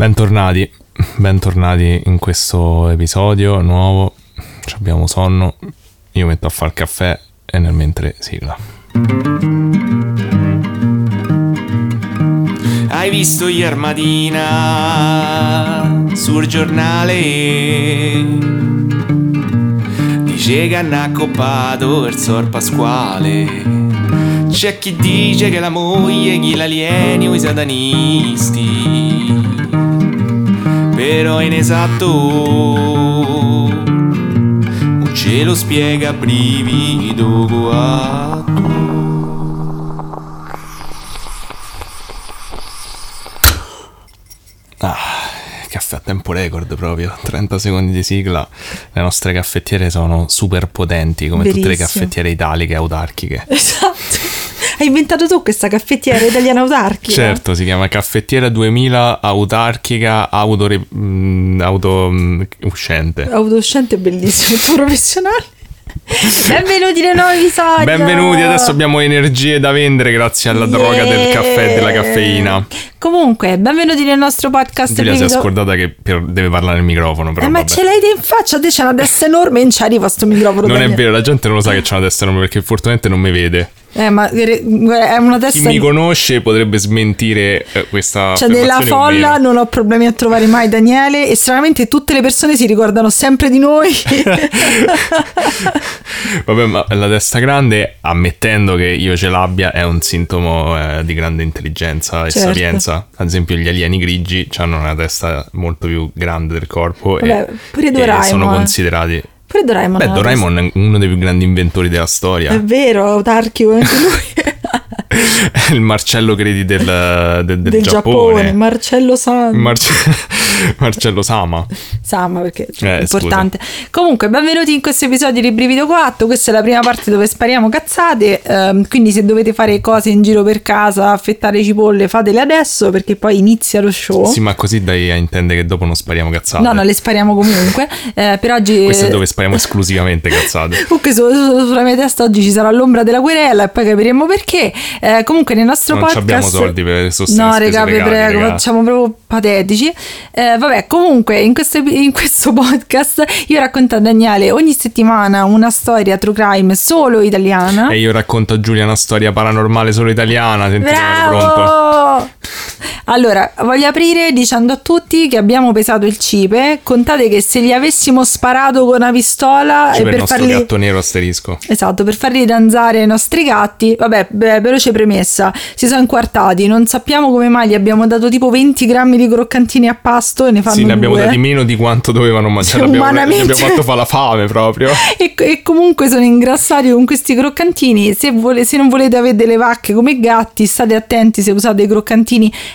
Bentornati, bentornati in questo episodio nuovo. Ci abbiamo sonno. Io metto a fare il caffè e nel mentre sigla. Hai visto ieri mattina sul giornale? Dice che hanno accoppato il sor Pasquale. C'è chi dice che la moglie gli l'alieni o i satanisti. Però è inesatto. Non ce lo spiega brivido guatto. Ah, caffè a tempo record proprio, 30 secondi di sigla. Le nostre caffettiere sono super potenti, come tutte le Verissimo. caffettiere italiche autarchiche. Esatto. Hai inventato tu questa caffettiera italiana autarchica? Certo, si chiama caffettiera 2000 autarchica auto, auto mm, uscente. Autoscente è bellissimo, il tuo professionale. Benvenuti nel nuovo episodio. Benvenuti, adesso abbiamo energie da vendere grazie alla droga del caffè e della caffeina. Comunque, benvenuti nel nostro podcast. Giulia si è scordata che per- deve parlare nel microfono, però Eh, ma ce l'hai in faccia, te c'è una testa enorme e non ci arriva sto microfono. Non è vero, la gente non lo sa che c'è una testa enorme perché fortunatamente non mi vede. Eh, ma è una Chi testa... mi conosce potrebbe smentire eh, questa Cioè, nella folla non ho problemi a trovare mai Daniele e stranamente tutte le persone si ricordano sempre di noi. Vabbè, ma la testa grande, ammettendo che io ce l'abbia, è un sintomo eh, di grande intelligenza e Certo. sapienza. Ad esempio, gli alieni grigi hanno una testa molto più grande del corpo Vabbè, e, e sono considerati. Pure Doraemon. Beh, Doraemon è uno dei più grandi inventori della storia. È vero, autarchico anche lui. È il Marcello Credi del, del, del del Giappone, Giappone. Marcello San. Marce- Marcello Sama. Sama perché Eh, è importante. Comunque, benvenuti in questo episodio di Brivido 4. Questa è la prima parte dove spariamo cazzate. ehm, quindi, se dovete fare cose in giro per casa, affettare cipolle, fatele adesso perché poi inizia lo show. Sì, ma così dai a intendere che dopo non spariamo cazzate. No, no, le spariamo comunque. Eh, per oggi. Questo è dove spariamo esclusivamente cazzate. Comunque su- su- sulla mia testa oggi ci sarà l'ombra della querela e poi capiremo perché. Eh, comunque nel nostro Non podcast... abbiamo soldi per sostenere No, raga, vi prego, facciamo proprio patetici. Eh, vabbè, comunque in questo, in questo podcast io racconto a Daniele ogni settimana una storia true crime solo italiana. E io racconto a Giulia una storia paranormale solo italiana. Senti se sono pronto. Allora, voglio aprire dicendo a tutti che abbiamo pesato il cipe. Contate che se gli avessimo sparato con una pistola C'è e per il per nostro farli gatto nero asterisco. Esatto, per farli danzare i nostri gatti, vabbè, beh, veloce premessa, si sono inquartati, non sappiamo come mai gli abbiamo dato tipo 20 grammi di croccantini a pasto e ne fanno Sì, ne abbiamo due. dati meno di quanto dovevano mangiare. Abbiamo, gli umanamente. abbiamo fatto fare la fame proprio. E, e comunque sono ingrassati con questi croccantini. Se, vole- se non volete avere delle vacche come gatti, state attenti se usate i croccantini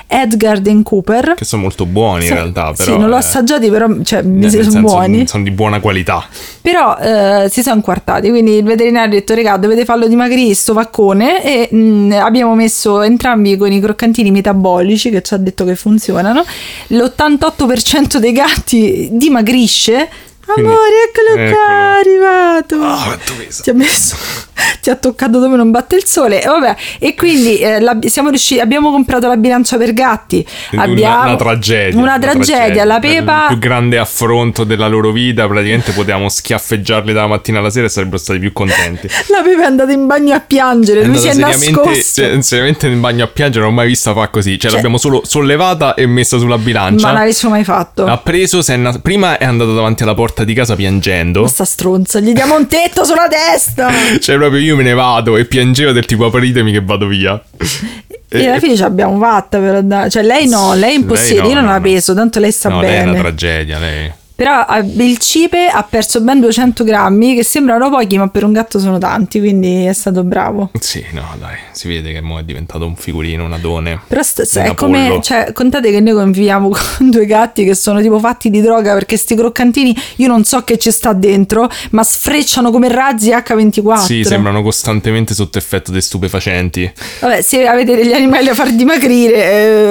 Edgar Cooper. Che sono molto buoni Sì, in realtà. Però, sì, non l'ho eh, assaggiati, però cioè, nel sono buoni. Sono di buona qualità. Però eh, si sono inquartati, quindi il veterinario ha detto: Regà, dovete farlo dimagrire sto vaccone. E mh, abbiamo messo entrambi con i croccantini metabolici che ci ha detto che funzionano. L'88% dei gatti dimagrisce. Quindi- Amore, eccolo qua, eccolo. è arrivato. Pesa? Ti ha messo, ti ha toccato dove non batte il sole. E vabbè, e quindi eh, la- siamo riusciti, abbiamo comprato la bilancia per gatti. Una- Abbiamo una, tragedia. Una tragedia. La Il Pepa più grande affronto della loro vita. Praticamente potevamo schiaffeggiarli dalla mattina alla sera e sarebbero stati più contenti. La Pepe è andata in bagno a piangere, lui si è andata nascosto. cioè, seriamente nel bagno a piangere, non ho mai vista fa così. Cioè, Cioè- l'abbiamo solo sollevata e messa sulla bilancia. Ma non l'avessimo mai fatto. Ha preso, si è na- prima è andato davanti alla porta di casa piangendo. Sta stronza, gli diamo un tetto sulla testa. Cioè, proprio io me ne vado e piangevo del tipo apritemi che vado via. E alla fine ce l'abbiamo fatta per andare. Cioè, lei no, lei è impossibile. no, io non no, la peso, tanto lei sta no, lei è una bene. tragedia, lei. Però eh, il cipe ha perso ben 200 grammi, che sembrano pochi, ma per un gatto sono tanti, quindi è stato bravo. Sì, no, dai, si vede che mo è diventato un figurino, un adone. Però st- è come, cioè, contate che noi conviviamo con due gatti che sono tipo fatti di droga perché sti croccantini io non so che ci sta dentro, ma sfrecciano come razzi H24. Sì, sembrano costantemente sotto effetto dei stupefacenti. Vabbè, se avete degli animali da far dimagrire,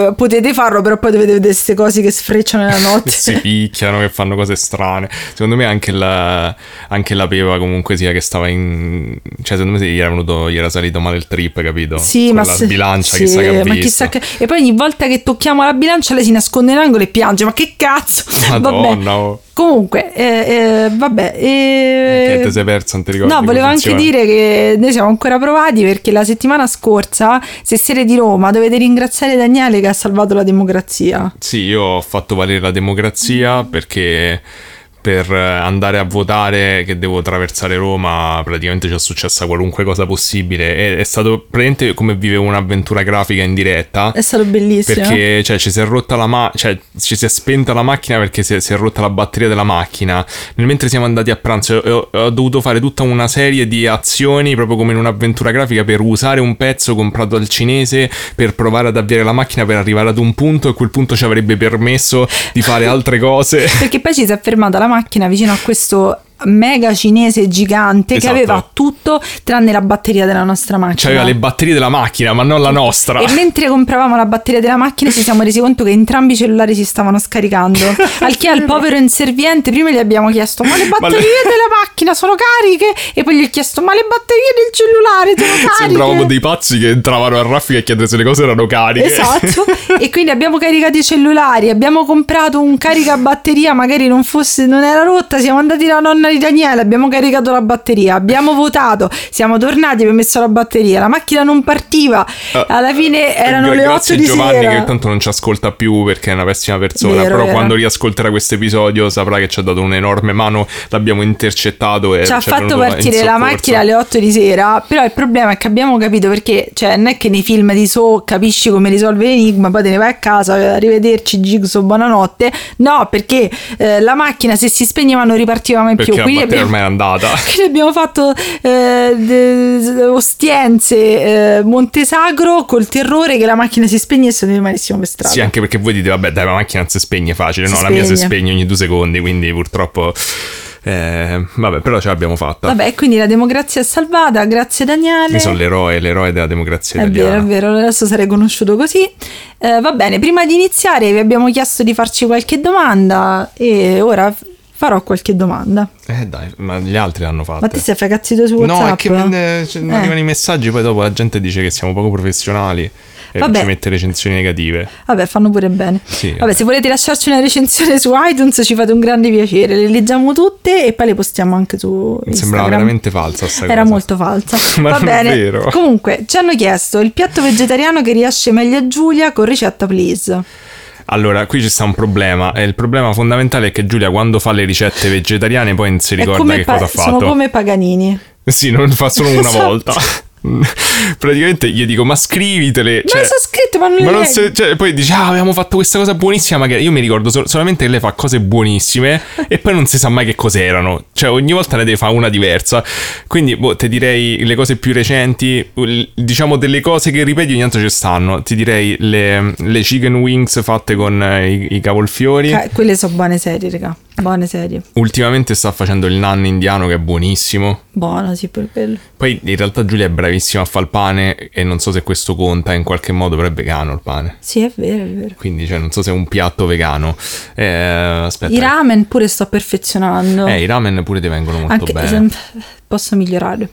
eh, potete farlo, però poi dovete vedere queste cose che sfrecciano nella notte. si picchiano, che fanno fanno cose strane. Secondo me anche la, anche la Peva comunque sia che stava in... Cioè secondo me gli era, venuto, gli era salito male il trip, capito? Sì, Con ma la bilancia, sì, chissà che ha ma chissà che- E poi ogni volta che tocchiamo la bilancia lei si nasconde in angolo e piange. Ma che cazzo? Madonna, Vabbè. oh. Comunque, eh, eh, vabbè. eh, Che sei perso, non ti ricordi No, volevo anche dire che noi siamo ancora provati perché la settimana scorsa, se siete di Roma, dovete ringraziare Daniele che ha salvato la democrazia. Sì, io ho fatto valere la democrazia perché per eh, andare a votare che devo attraversare Roma praticamente ci è successa qualunque cosa possibile. È, è stato praticamente come vivevo un'avventura grafica in diretta. È stato bellissimo. Perché cioè, ci si è rotta la ma- cioè, ci si è spenta la macchina perché si è, si è rotta la batteria della macchina. Nel mentre siamo andati a pranzo e ho, ho dovuto fare tutta una serie di azioni, proprio come in un'avventura grafica, per usare un pezzo comprato al cinese per provare ad avviare la macchina per arrivare ad un punto e quel punto ci avrebbe permesso di fare altre cose. Perché poi ci si è fermata la macchina vicino a questo mega cinese gigante Esatto. che aveva tutto tranne la batteria della nostra macchina. Cioè aveva le batterie della macchina, ma non la nostra. E mentre compravamo la batteria della macchina ci siamo resi conto che entrambi i cellulari si stavano scaricando. Al che al povero inserviente prima gli abbiamo chiesto ma le Ma batterie le- della macchina sono cariche? E poi gli ho chiesto ma le batterie del cellulare sono cariche? Sembravamo dei pazzi che entravano a raffica e chiedere se le cose erano cariche. Esatto, e quindi abbiamo caricato i cellulari, abbiamo comprato un caricabatteria, magari non fosse, non era rotta, siamo andati dalla nonna di Daniele, abbiamo caricato la batteria, abbiamo votato, siamo tornati, abbiamo messo la batteria, la macchina non partiva, alla fine erano Gra- le 8 grazie di Giovanni sera. che tanto non ci ascolta più perché è una pessima persona, Vero, però vero. quando riascolterà questo episodio saprà che ci ha dato un'enorme mano, l'abbiamo intercettato e ci ha fatto partire la macchina alle 8 di sera, però il problema è che abbiamo capito perché, cioè non è che nei film di So capisci come risolve l'enigma, poi te ne vai a casa, arrivederci Jigsaw, buonanotte, no perché eh, la macchina se si spegneva non ripartiva mai Perché più, quindi batteria abbiamo, ormai è andata. quindi abbiamo fatto eh, Ostiense, eh, Montesagro col terrore che la macchina si spegnesse e noi rimanessimo per strada. Sì, anche perché voi dite, vabbè, dai, la macchina non si spegne facile. Si no, la mia si spegne. spegne ogni due secondi, quindi purtroppo. eh, vabbè, però ce l'abbiamo fatta. Vabbè, quindi la democrazia è salvata, grazie Daniele. Io sono l'eroe, l'eroe della democrazia È italiana. vero, è vero, adesso sarei conosciuto così. Eh, va bene, prima di iniziare vi abbiamo chiesto di farci qualche domanda e ora farò qualche domanda. Eh dai, ma gli altri l'hanno fatta. Ma te sei fagazzito su WhatsApp? No, è che eh, cioè, Eh. arrivano i messaggi, poi dopo la gente dice che siamo poco professionali e Vabbè. ci mette recensioni negative. Vabbè, fanno pure bene. Sì, vabbè, vabbè. se volete lasciarci una recensione su iTunes ci fate un grande piacere, le leggiamo tutte e poi le postiamo anche su Mi sembrava veramente falsa sta Era cosa. molto falsa. Ma Va non è bene. vero. Comunque, ci hanno chiesto il piatto vegetariano che riesce meglio a Giulia con ricetta, please. Allora, qui ci sta un problema. E il problema fondamentale è che Giulia, quando fa le ricette vegetariane, poi non si ricorda che pa- cosa ha sono fatto. come Paganini. Sì, non fa solo una Esatto. volta. Praticamente gli dico, ma scrivitele. Ma cioè- sono scritto, ma non le Ma non se- cioè, poi dice, ah, abbiamo fatto questa cosa buonissima. Magari io mi ricordo sol- solamente che lei fa cose buonissime e poi non si sa mai che cos'erano. Cioè, ogni volta ne deve fare una diversa. Quindi, boh, ti direi le cose più recenti, diciamo delle cose che ripeti ogni tanto ci stanno. Ti direi le, le chicken wings fatte con i, i cavolfiori. Ca- quelle sono buone serie, raga. Buone serie. Ultimamente sta facendo il nan indiano che è buonissimo. Buona, sì, per quello. Poi in realtà Giulia è bravissima a fare il pane e non so se questo conta in qualche modo, però è vegano il pane. Sì, è vero, è vero. Quindi cioè, non so se è un piatto vegano. Eh, aspetta. I ramen pure sto perfezionando. Eh, i ramen pure ti vengono molto Anche bene. posso migliorare.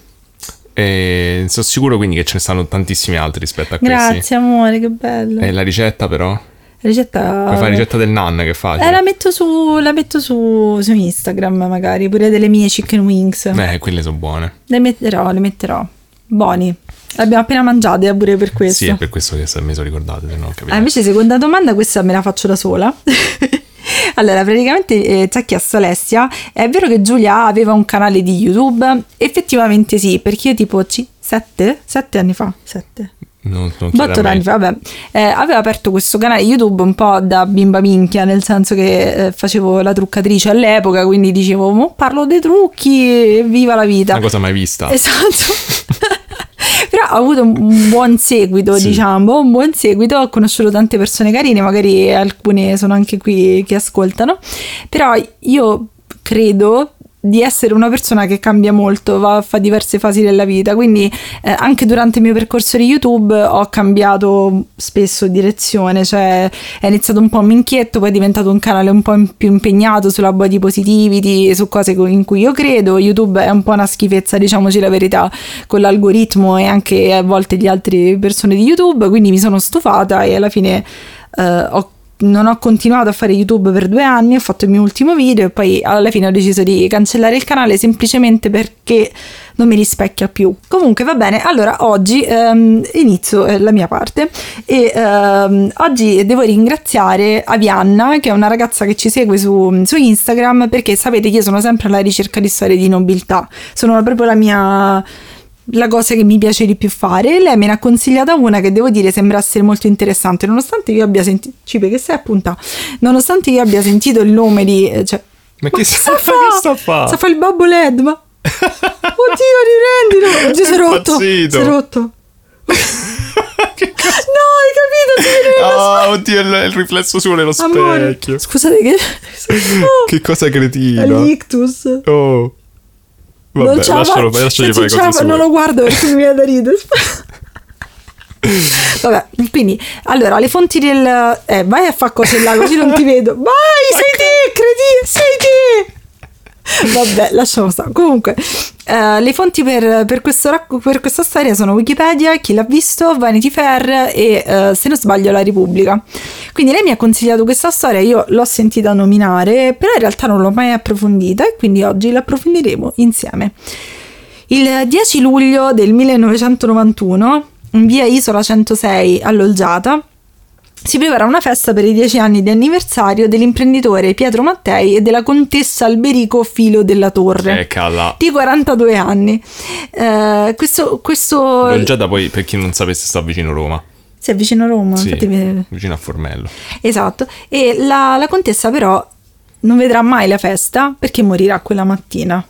E sono sicuro quindi che ce ne stanno tantissimi altri rispetto a questi. Grazie, amore, che bello. E la ricetta però? Ricetta. Puoi fare ricetta del nan che facile. Eh, la metto, su, la metto su, su Instagram, magari, pure delle mie chicken wings. Eh, quelle sono buone. Le metterò, le metterò. Buoni. Le abbiamo appena mangiate eh, pure per questo. Sì, è per questo che mi sono ricordato, se no non. Ah, invece, seconda domanda, questa me la faccio da sola. allora, praticamente eh, ci ha chiesto Alessia: è vero che Giulia aveva un canale di YouTube? Effettivamente sì, perché io tipo 7? 7 anni fa? 7. Non, non chiede a Botto me. d'anni fa, vabbè. Eh, aveva aperto questo canale YouTube un po' da bimba minchia, nel senso che eh, facevo la truccatrice all'epoca, quindi dicevo, "Mo parlo dei trucchi viva la vita. Una cosa mai vista. Esatto. Però ha avuto un- un buon seguito, Sì. diciamo, un buon seguito, ho conosciuto tante persone carine, magari alcune sono anche qui che ascoltano, però io credo di essere una persona che cambia molto, va, fa diverse fasi della vita, quindi eh, anche durante il mio percorso di YouTube ho cambiato spesso direzione, cioè è iniziato un po' minchietto, poi è diventato un canale un po' più impegnato sulla body positivity, su cose in cui io credo, YouTube è un po' una schifezza, diciamoci la verità, con l'algoritmo e anche a volte di altre persone di YouTube, quindi mi sono stufata e alla fine eh, ho non ho continuato a fare YouTube per due anni, ho fatto il mio ultimo video e poi alla fine ho deciso di cancellare il canale semplicemente perché non mi rispecchia più. Comunque va bene, allora oggi ehm, inizio eh, la mia parte e ehm, oggi devo ringraziare Avianna che è una ragazza che ci segue su, su Instagram perché sapete che io sono sempre alla ricerca di storie di nobiltà, sono proprio la mia la cosa che mi piace di più fare. Lei me ne ha consigliata una che devo dire sembra essere molto interessante, nonostante io abbia sentito. Cipe, che sei appunta? Nonostante io abbia sentito il nome di. Eh, cioè, Ma, che sta, fa? che sta fa? Sa fa il babbo LED, ma. Oddio, riprendilo! Oddio, si è rotto! Si è rotto! no, hai capito? Ah, oddio, il, il riflesso su nello Amore, specchio. Scusate che... Oh, Che cosa cretina. è l'ictus. Oh. Vabbè, non lascialo, fa- lasciagli non fare cose sue. Non lo guardo perché mi viene da ridere. Vabbè, quindi allora le fonti del. Eh, vai a fare cose là così non ti vedo. Vai, sei te, credi, sei te. Vabbè, lasciamo stare. Comunque, eh, le fonti per, per questo per questa storia sono Wikipedia, chi l'ha visto, Vanity Fair e eh, se non sbaglio la Repubblica. Quindi lei mi ha consigliato questa storia, io l'ho sentita nominare, però in realtà non l'ho mai approfondita e quindi oggi l'approfondiremo insieme. Il 10 luglio del 1991, in via Isola 106 a Lolgiata, si prepara una festa per i dieci anni di anniversario dell'imprenditore Pietro Mattei e della contessa Alberico Filo della Torre. Calla. Di 42 anni. Eh, questo, questo Non già da poi, per chi non sapesse, sta vicino Roma. si è vicino a Roma. Sì, infatti vicino a Formello. Esatto. E la, la contessa però non vedrà mai la festa perché morirà quella mattina.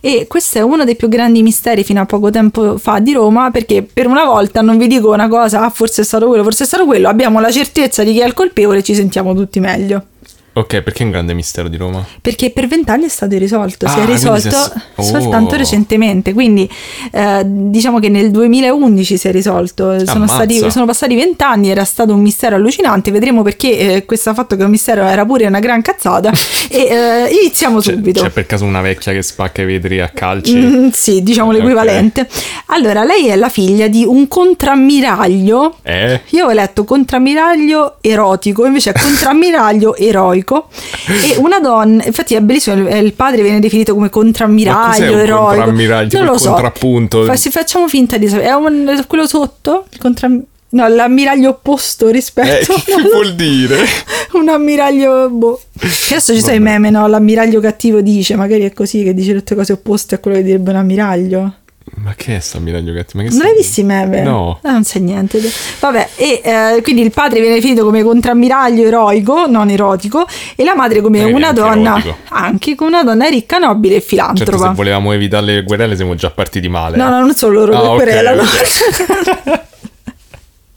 E questo è uno dei più grandi misteri fino a poco tempo fa di Roma, perché per una volta non vi dico una cosa, ah, forse è stato quello, forse è stato quello, abbiamo la certezza di chi è il colpevole e ci sentiamo tutti meglio. Ok, perché è un grande mistero di Roma? Perché per vent'anni è stato risolto, si Ah, è quindi si risolto è- oh. soltanto recentemente, quindi eh, diciamo che nel 2011 si è risolto, sono, stati, sono passati vent'anni, era stato un mistero allucinante, vedremo perché eh, questo fatto che è un mistero era pure una gran cazzata e eh, iniziamo C'è, subito. c'è per caso una vecchia che spacca i vetri a calci? Mm, sì, diciamo l'equivalente. Allora, lei è la figlia di un contrammiraglio. Eh? Io ho letto contrammiraglio erotico, invece è contrammiraglio eroico. E una donna, infatti è bellissimo, il- padre viene definito come contrammiraglio eroico. contrammiraglio? Non lo so. contrappunto? Fa- facciamo finta di sapere. È un- quello sotto? Il contram- No, l'ammiraglio opposto Eh, rispetto che vuol dire? un ammiraglio boh. Che adesso ci sono i meme, no? L'ammiraglio cattivo dice, magari è così che dice tutte cose opposte a quello che direbbe un ammiraglio. Ma che è sto ammiraglio cattivo? Ma che Non sta- hai visto i meme? No. Ah, non sai niente. Vabbè, e eh, quindi il padre viene definito come contrammiraglio eroico, non erotico, e la madre come Magari una donna, erotico. anche come una donna ricca, nobile e Certo, filantropa. se volevamo evitare le guerrelle siamo già partiti male. No, no, non solo loro Ah, che ok, querelano. ok.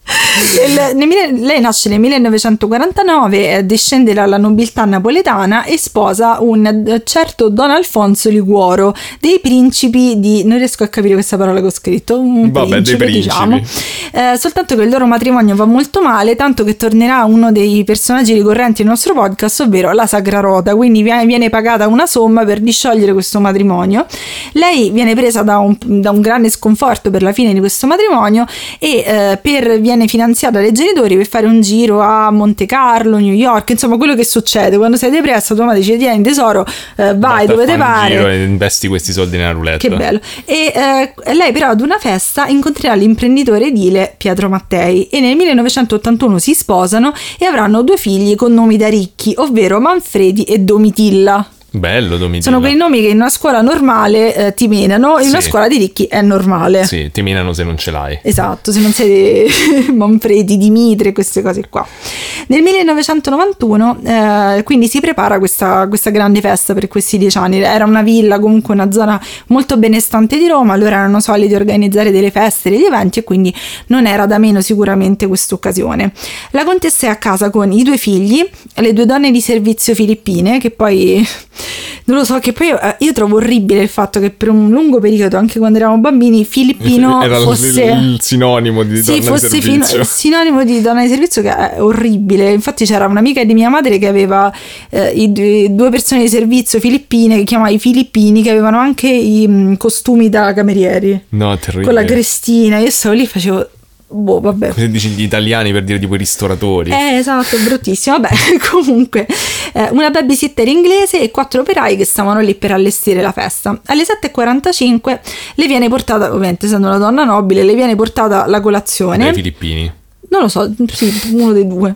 Lei nasce nel 1949, eh, discende dalla nobiltà napoletana e sposa un eh, certo Don Alfonso Liguoro, dei principi di... non riesco a capire questa parola che ho scritto, un Vabbè, dei principe, principi. diciamo. Eh, soltanto che il loro matrimonio va molto male, tanto che tornerà uno dei personaggi ricorrenti del nostro podcast, ovvero la Sacra Rota, quindi viene, viene pagata una somma per disciogliere questo matrimonio. Lei viene presa da un, da un grande sconforto per la fine di questo matrimonio e eh, per- viene finanziata dai genitori per fare un giro a Monte Carlo, New York, insomma quello che succede quando sei depressa, tua madre dice tieni tesoro, eh, vai Basta dove te pare. giro investi questi soldi nella roulette. Che bello. E eh, lei però ad una festa incontrerà l'imprenditore edile Pietro Mattei e nel 1981 si sposano e avranno due figli con nomi da ricchi, ovvero Manfredi e Domitilla. Bello, Domitilla. Sono quei nomi che in una scuola normale eh, ti menano, in una Sì. scuola di ricchi è normale. Sì, ti minano se non ce l'hai. Esatto, se non sei Manfredi, Dimitri, queste cose qua. Nel 1991 eh, quindi si prepara questa, questa grande festa per questi dieci anni. Era una villa, comunque una zona molto benestante di Roma, allora erano soliti organizzare delle feste, degli eventi e quindi non era da meno sicuramente questa occasione. La contessa è a casa con i due figli, le due donne di servizio filippine, che poi non lo so, che poi eh, io trovo orribile il fatto che per un lungo periodo, anche quando eravamo bambini, filippino Era il- fosse... il, sinonimo di Sì, donna di fosse fino- servizio. sinonimo di donna di servizio che è orribile. Infatti c'era un'amica di mia madre che aveva eh, i due due persone di servizio filippine che chiamava i filippini che avevano anche i mh, costumi da camerieri No, terribile. con la crestina. Io stavo lì e facevo boh, vabbè. Come se dici gli italiani per dire tipo i ristoratori. Eh, esatto, bruttissimo. Vabbè, comunque, eh, una babysitter inglese e quattro operai che stavano lì per allestire la festa. Alle 7.45 le viene portata, ovviamente essendo una donna nobile, le viene portata la colazione. Dai filippini. Non lo so, sì, uno dei due.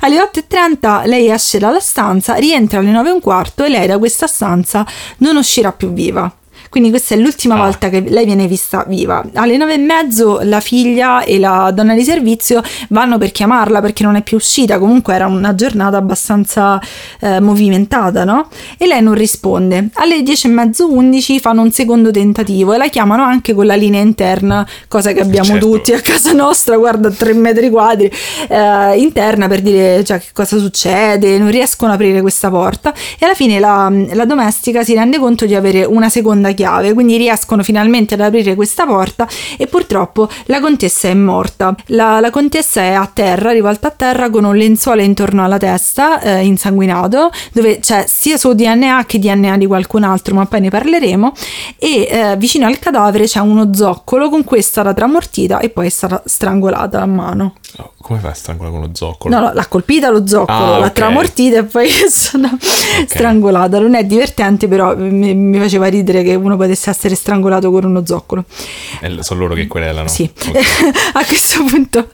Alle 8.30 lei esce dalla stanza, rientra alle 9.15 e lei da questa stanza non uscirà più viva. Quindi questa è l'ultima Ah. volta che lei viene vista viva. Alle 9.30 la figlia e la donna di servizio vanno per chiamarla perché non è più uscita. Comunque era una giornata abbastanza eh, movimentata, no? E lei non risponde. Alle 10.30, 11 fanno un secondo tentativo e la chiamano anche con la linea interna, cosa che abbiamo Certo. tutti a casa nostra, guarda, a 3 metri quadri eh, interna per dire cioè, che cosa succede, non riescono ad aprire questa porta e alla fine la, la domestica si rende conto di avere una seconda chiave, quindi riescono finalmente ad aprire questa porta e purtroppo la contessa è morta. La, la contessa è a terra, rivolta a terra con un lenzuolo intorno alla testa, eh, insanguinato, dove c'è sia suo DNA che DNA di qualcun altro, ma poi ne parleremo, e eh, vicino al cadavere c'è uno zoccolo con cui è stata tramortita e poi è stata strangolata a mano. Oh, come fai a strangolare con lo zoccolo? No, no, l'ha colpita lo zoccolo, Ah, l'ha tramortita e poi è stata strangolata. Non è divertente, però mi, mi faceva ridere che uno potesse essere strangolato con uno zoccolo. Eh, sono loro che querelano. Sì, Ok. a questo punto.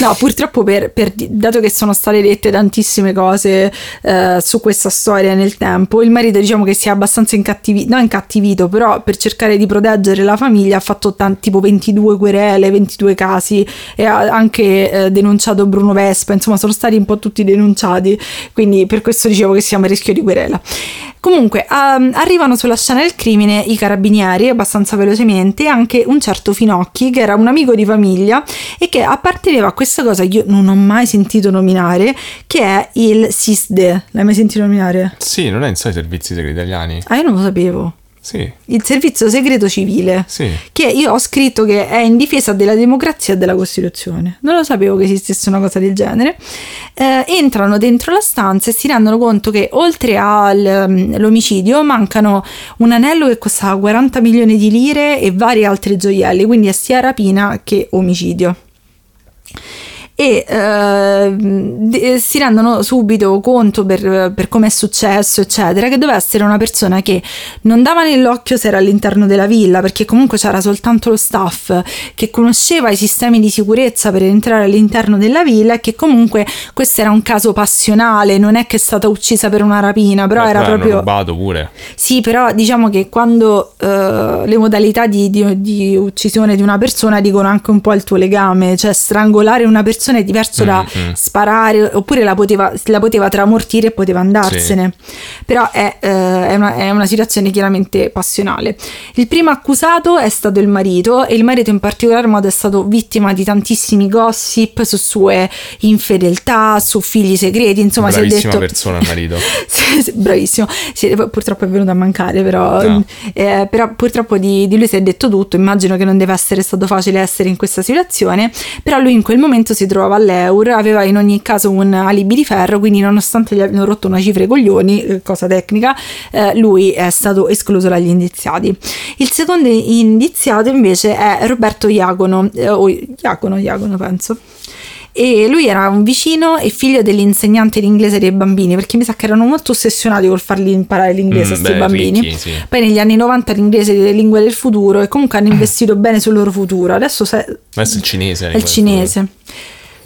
No, purtroppo per, per- dato che sono state dette tantissime cose eh, su questa storia nel tempo, il marito diciamo che si è abbastanza incattivito, non incattivito, però per cercare di proteggere la famiglia ha fatto tan- tipo 22 querele, 22 casi e ha anche eh, denunciato Bruno Vespa, insomma sono stati un po' tutti denunciati, quindi per questo dicevo che siamo a rischio di querela. Comunque, ehm, arrivano sulla scena del crimine i carabinieri abbastanza velocemente e anche un certo Finocchi, che era un amico di famiglia e che apparteneva a questa cosa che io non ho mai sentito nominare, che è il SISDE. L'hai mai sentito nominare? Sì, non è in sé i servizi segreti italiani? Ah, io non lo sapevo. Sì, Il servizio segreto civile. sì. Che io ho scritto che è in difesa della democrazia e della Costituzione. Non lo sapevo che esistesse una cosa del genere. Eh, entrano dentro la stanza e si rendono conto che oltre all'omicidio mancano un anello che costava 40 milioni di lire e vari altri gioielli, quindi è sia rapina che omicidio e eh, de- si rendono subito conto per, per come è successo eccetera che doveva essere una persona che non dava nell'occhio se era all'interno della villa perché comunque c'era soltanto lo staff che conosceva i sistemi di sicurezza per entrare all'interno della villa e che comunque questo era un caso passionale non è che è stata uccisa per una rapina però Beh, era proprio rubato pure. sì, però diciamo che quando eh, le modalità di, di- di uccisione di una persona dicono anche un po' il tuo legame, cioè strangolare una persona è diverso da Mm, mm. sparare, oppure la poteva, la poteva tramortire e poteva andarsene. Però è, eh, è una, è una situazione chiaramente passionale. Il primo accusato è stato il marito e il marito in particolar modo è stato vittima di tantissimi gossip su sue infedeltà, su figli segreti, insomma si è Bravissima detto... persona il marito. Sì, sì, bravissimo. Sì, purtroppo è venuto a mancare, però, No. eh, però purtroppo di, di lui si è detto tutto. Immagino che non deve essere stato facile essere in questa situazione. Però lui in quel momento si trovava all'Eur, aveva in ogni caso un alibi di ferro, quindi nonostante gli abbiano rotto una cifra ai coglioni, eh, cosa tecnica, eh, lui è stato escluso dagli indiziati. Il secondo indiziato invece è Roberto Iacono, eh, o Iacono, Iacono penso. E lui era un vicino e figlio dell'insegnante di inglese dei bambini, perché mi sa che erano molto ossessionati col fargli imparare l'inglese a Mm, questi beh, bambini. ricchi, sì. Poi negli anni 90 l'inglese delle lingue del futuro e comunque hanno investito bene sul loro futuro. Adesso se- Adesso il cinese. è il cinese.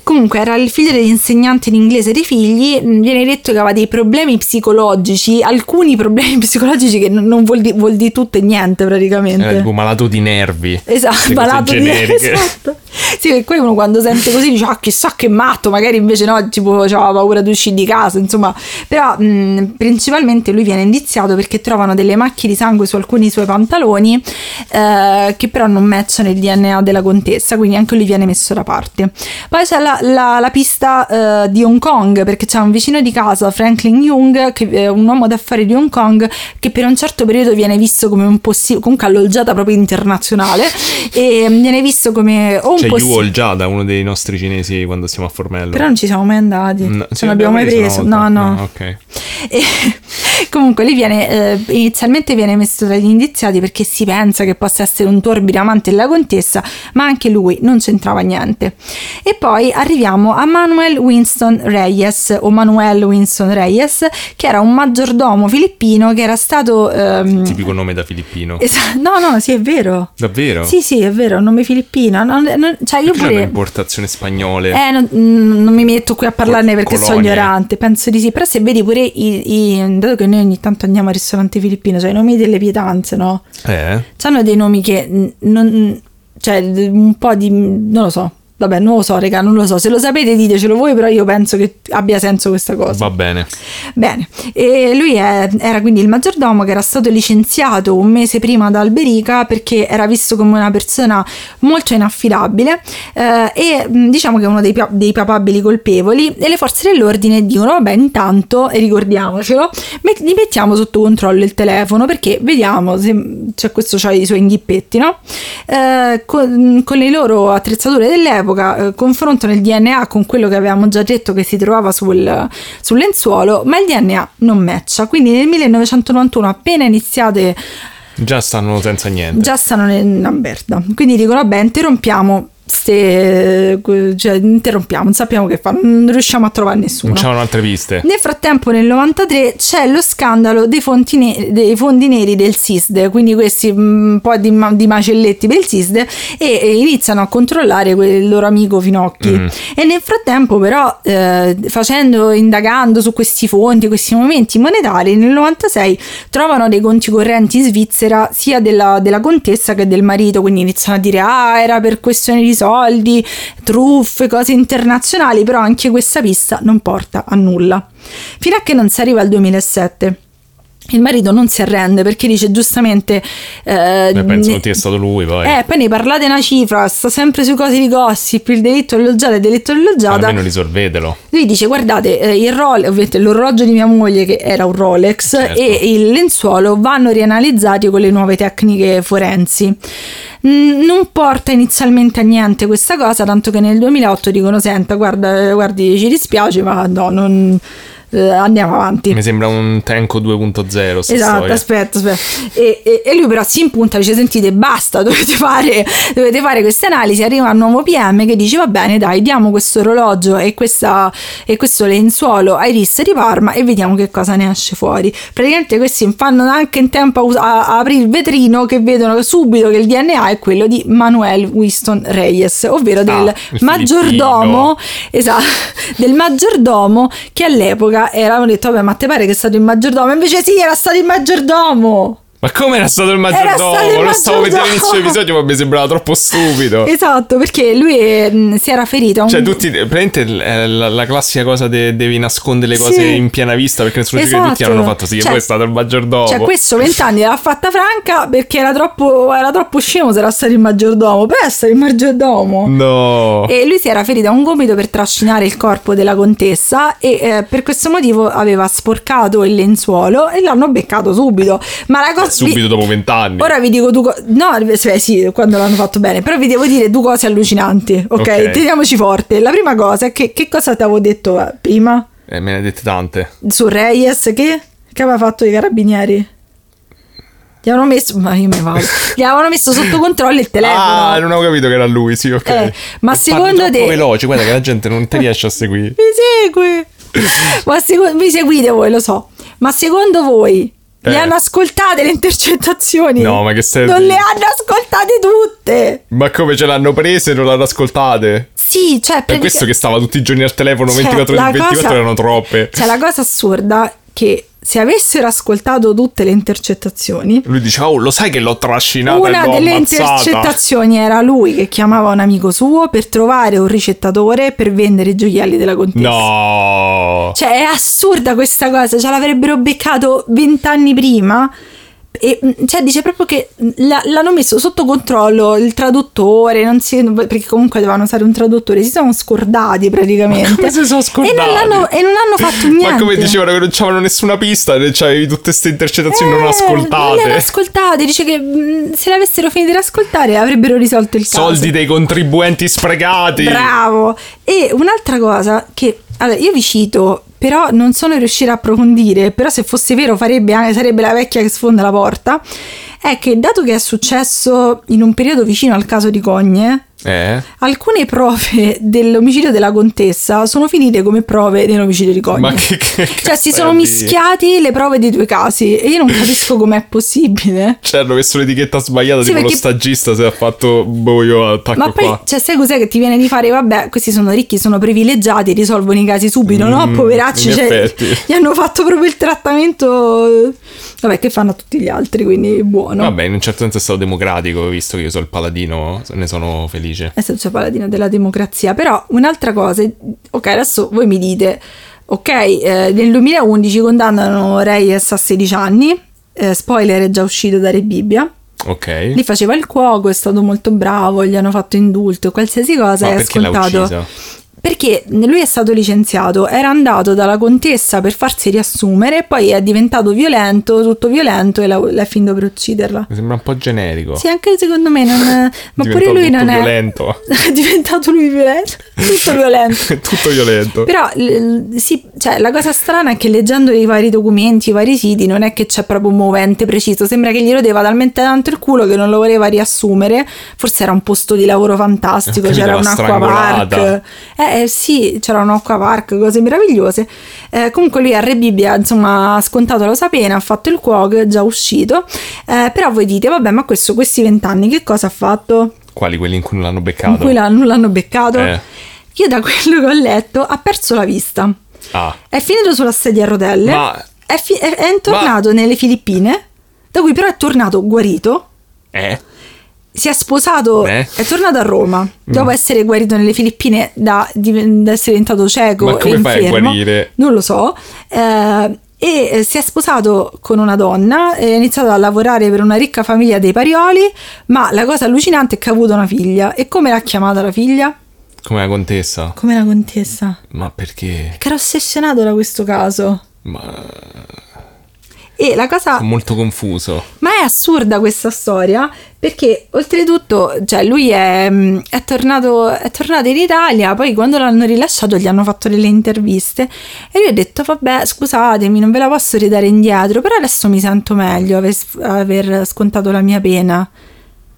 Comunque era il figlio dell'insegnante di inglese dei figli, mh, viene detto che aveva dei problemi psicologici, alcuni problemi psicologici che non, vuol, di- vuol dire tutto e niente praticamente. Era tipo malato di nervi. Esatto, malato di generiche. esatto. Sì, che poi uno quando sente così dice ah chissà che matto, magari invece no, tipo aveva paura di uscire di casa, insomma. Però mh, principalmente lui viene indiziato perché trovano delle macchie di sangue su alcuni suoi pantaloni eh, che però non matchano il DNA della contessa, quindi anche lui viene messo da parte. Poi c'è la la, la- la pista eh, di Hong Kong, perché c'è un vicino di casa, Franklin Young, che è un uomo d'affari di Hong Kong, che per un certo periodo viene visto come un possibile, comunque alloggiata proprio internazionale, e viene visto come o un C'è Yu possibile... Olgiada, uno dei nostri cinesi quando siamo a Formello. Però non ci siamo mai andati, No, non sì, l'abbiamo mai preso. No, volta. no. Ah, ok. E comunque lì viene eh, inizialmente viene messo tra gli indiziati perché si pensa che possa essere un torbido amante della contessa, ma anche lui non c'entrava niente. E poi arriviamo a Manuel Winston Reyes o Manuel Winston Reyes, che era un maggiordomo filippino che era stato ehm, Tipico nome da filippino. esa- no, no, sì, è vero. Davvero? Sì, sì, è vero, nome filippino. Non- non- cioè, io pure. un'importazione spagnole? Eh, non, non mi metto qui a parlarne perché sono Colonie. ignorante, penso di sì, però se vedi pure i, i- dato che noi ogni tanto andiamo al ristorante filippino, cioè i nomi delle pietanze, no? Eh? Hanno dei nomi che non, cioè un po' di, non lo so, vabbè non lo so raga, non lo so, se lo sapete ditecelo voi, però io penso che abbia senso questa cosa. Va bene. Bene, e lui è- era quindi il maggiordomo che era stato licenziato un mese prima da Alberica perché era visto come una persona molto inaffidabile eh, e diciamo che è uno dei, dei papabili colpevoli e le forze dell'ordine dicono vabbè intanto, e ricordiamocelo, met- gli mettiamo sotto controllo il telefono perché vediamo se cioè questo ha i suoi inghippetti, no? Eh, con, con le loro attrezzature dell'epoca eh, confrontano il DNA con quello che avevamo già detto che si trovava sul, sul lenzuolo, ma il DNA non matcha. Quindi nel 1991, appena iniziate, Già stanno senza niente. già stanno in Amberda. Quindi dicono: vabbè, interrompiamo. Ste, cioè, interrompiamo, non sappiamo che fare, non riusciamo a trovare nessuno. Non c'erano altre piste. Nel frattempo, nel 93 c'è lo scandalo dei, fonti ne- dei fondi neri del SISD, quindi questi mm, un po' di, di macelletti per il SISD, e, e iniziano a controllare quel- il loro amico Finocchi. Mm. E nel frattempo, però, eh, facendo, indagando su questi fondi, questi momenti monetari, nel 96 trovano dei conti correnti in Svizzera sia della, della contessa che del marito, quindi iniziano a dire: Ah, era per questioni di soldi, truffe, cose internazionali, però anche questa pista non porta a nulla. Fino a che non si arriva al 2007. Il marito non si arrende perché dice giustamente... eh, Beh, penso ne- che sia stato lui poi. eh, poi ne parlate una cifra, sta sempre su cose di gossip, il delitto dell'oggiata, il delitto dell'oggiata. Almeno risolvetelo. Lui dice: Guardate, eh, il Rolex, ovviamente l'orologio di mia moglie, che era un Rolex, Certo. e il lenzuolo vanno rianalizzati con le nuove tecniche forensi. Non porta inizialmente a niente questa cosa, tanto che nel 2008 dicono: Senta, guarda, eh, guardi, ci dispiace, ma no, non. Eh, andiamo avanti. Mi sembra un Tenko 2.0. sta Esatto, storia. aspetta, aspetta. E, e- e lui però si impunta, dice sentite basta, dovete fare, dovete fare queste analisi, arriva un nuovo PM che dice va bene dai, diamo questo orologio e, questa, e questo lenzuolo ai RIS di Parma e vediamo che cosa ne esce fuori. Praticamente questi fanno anche in tempo a, a- aprire il vetrino che vedono subito che il DNA è quello di Manuel Winston Reyes, ovvero del Ah, il maggiordomo esatto, del maggiordomo che all'epoca era, hanno detto vabbè ma te pare che è stato il maggiordomo? Invece sì era stato il maggiordomo Ma come era stato il stato maggiordomo? il Lo stavo vedendo all'inizio dell'episodio, ma mi sembrava troppo stupido. esatto perché lui eh, si era ferito un Cioè, tutti, praticamente eh, la, la classica cosa de- devi nascondere le cose Sì. in piena vista perché nessuno ci crede, tutti Esatto. hanno fatto sì, Cioè- poi è stato il maggiordomo. Cioè, questo vent'anni l'ha fatta franca perché era troppo, era troppo scemo se era stato il maggiordomo. Però è stato il maggiordomo. No. E lui si era ferito a un gomito per trascinare il corpo della contessa e eh, per questo motivo aveva sporcato il lenzuolo e l'hanno beccato subito. Ma la cosa... Subito dopo vent'anni. Ora vi dico due cose. No, cioè, sì, quando l'hanno fatto bene. Però vi devo dire due cose allucinanti. Ok, Ok. teniamoci forte. La prima cosa è che, che cosa ti avevo detto eh, prima Eh, me ne ha dette tante. su Reyes? Che, che aveva fatto i carabinieri? Gli avevano messo. Ma io mi vado. Gli avevano messo sotto controllo il telefono. Ah, non avevo capito che era lui, sì, ok. Eh, ma E secondo te- veloce, guarda che la gente non ti riesce a seguire. Mi segue. Ma seco- mi seguite voi, lo so. Ma secondo voi le Eh. hanno ascoltate le intercettazioni? No, ma che stai- Non le hanno ascoltate tutte. Ma come ce l'hanno prese e non l'hanno ascoltate? Sì, cioè Per pratica- questo che stava tutti i giorni al telefono Cioè, 24 ore su 24 cosa- erano troppe. Cioè, la cosa assurda che se avessero ascoltato tutte le intercettazioni, Lui dice, oh, lo sai che l'ho trascinata una delle ammazzata. intercettazioni era lui che chiamava un amico suo per trovare un ricettatore per vendere i gioielli della contessa. No. Cioè, è assurda questa cosa, ce l'avrebbero beccato vent'anni prima. E mm, cioè dice proprio che la- l'hanno messo sotto controllo il traduttore, non si- perché comunque dovevano usare un traduttore, si sono scordati praticamente. come si sono scordati? E non, l'hanno, e non hanno fatto niente. Ma come dicevano che non c'avevano nessuna pista, c'avevi tutte queste intercettazioni non Eh, ascoltate. Non le ascoltate, dice che mm, se l'avessero finito di ascoltare avrebbero risolto il caso. Soldi dei contribuenti sprecati. Bravo! E un'altra cosa che allora, io vi cito, però non sono riuscita a approfondire, però se fosse vero farebbe sarebbe la vecchia che sfonda la porta, è che dato che è successo in un periodo vicino al caso di Cogne, Eh? alcune prove dell'omicidio della contessa sono finite come prove dell'omicidio di Cogne. Ma che, che cioè si sono mischiati le prove dei due casi e io non capisco com'è possibile. Cioè, hanno messo l'etichetta sbagliata, Sì, tipo lo perché- stagista si è fatto boh io attacco Ma poi, qua. cioè, sai cos'è che ti viene di fare? Vabbè, questi sono ricchi, sono privilegiati, risolvono i casi subito, no? Mm, Poveracci, in cioè, effetti. gli hanno fatto proprio il trattamento. Vabbè, che fanno a tutti gli altri, quindi buono. Vabbè, in un certo senso è stato democratico, visto che io sono il paladino, ne sono felice. Essere paladino della democrazia. Però, un'altra cosa, ok, adesso voi mi dite, ok, eh, nel 2011 condannano Reyes a 16 anni. eh, spoiler è già uscito da Re Bibbia. Ok. Lì faceva il cuoco, è stato molto bravo, gli hanno fatto indulto, qualsiasi cosa Ma è scontato. Perché lui è stato licenziato, era andato dalla contessa per farsi riassumere e poi è diventato violento, tutto violento e l'ha, l'ha finito per ucciderla. Mi sembra un po' generico. Sì, anche secondo me non è... Ma pure lui non è... violento. è diventato lui violento, tutto violento. Tutto violento. Però sì, cioè, la cosa strana è che leggendo i vari documenti, i vari siti, non è che c'è proprio un movente preciso. Sembra che gli rodeva talmente tanto il culo che non lo voleva riassumere. Forse era un posto di lavoro fantastico, c'era un acquapark. strangolata. Eh, eh, sì, c'era un acquapark, cose meravigliose. Eh, comunque lui a Re Bibbia, insomma, ha scontato la sua pena, ha fatto il cuoco, è già uscito. Eh, però voi dite, vabbè, ma questo, questi vent'anni che cosa ha fatto? Quali? Quelli in cui non l'hanno In beccato? cui l'hanno- non l'hanno beccato? Eh. Io da quello che ho letto ha perso la vista. Ah. È finito sulla sedia a rotelle. Ma- È, fi- è- è tornato nelle Filippine, da cui però è tornato guarito. Eh? Si è sposato, Eh? è tornato a Roma dopo Mm. essere guarito nelle Filippine da, di- da essere diventato cieco Ma come e fai a infermo. guarire? Non lo so. Eh, e eh, si è sposato con una donna e ha iniziato a lavorare per una ricca famiglia dei Parioli, ma la cosa allucinante è che ha avuto una figlia. E come l'ha chiamata la figlia? Come la contessa? Come la contessa. Ma perché? Che era ossessionato da questo caso. Ma E la cosa sono molto confuso. Ma è assurda questa storia perché oltretutto, cioè lui è, mm, è tornato, è tornato in Italia, poi quando l'hanno rilasciato gli hanno fatto delle interviste e lui ha detto vabbè scusatemi non ve la posso ridare indietro, però adesso mi sento meglio aver, aver scontato la mia pena.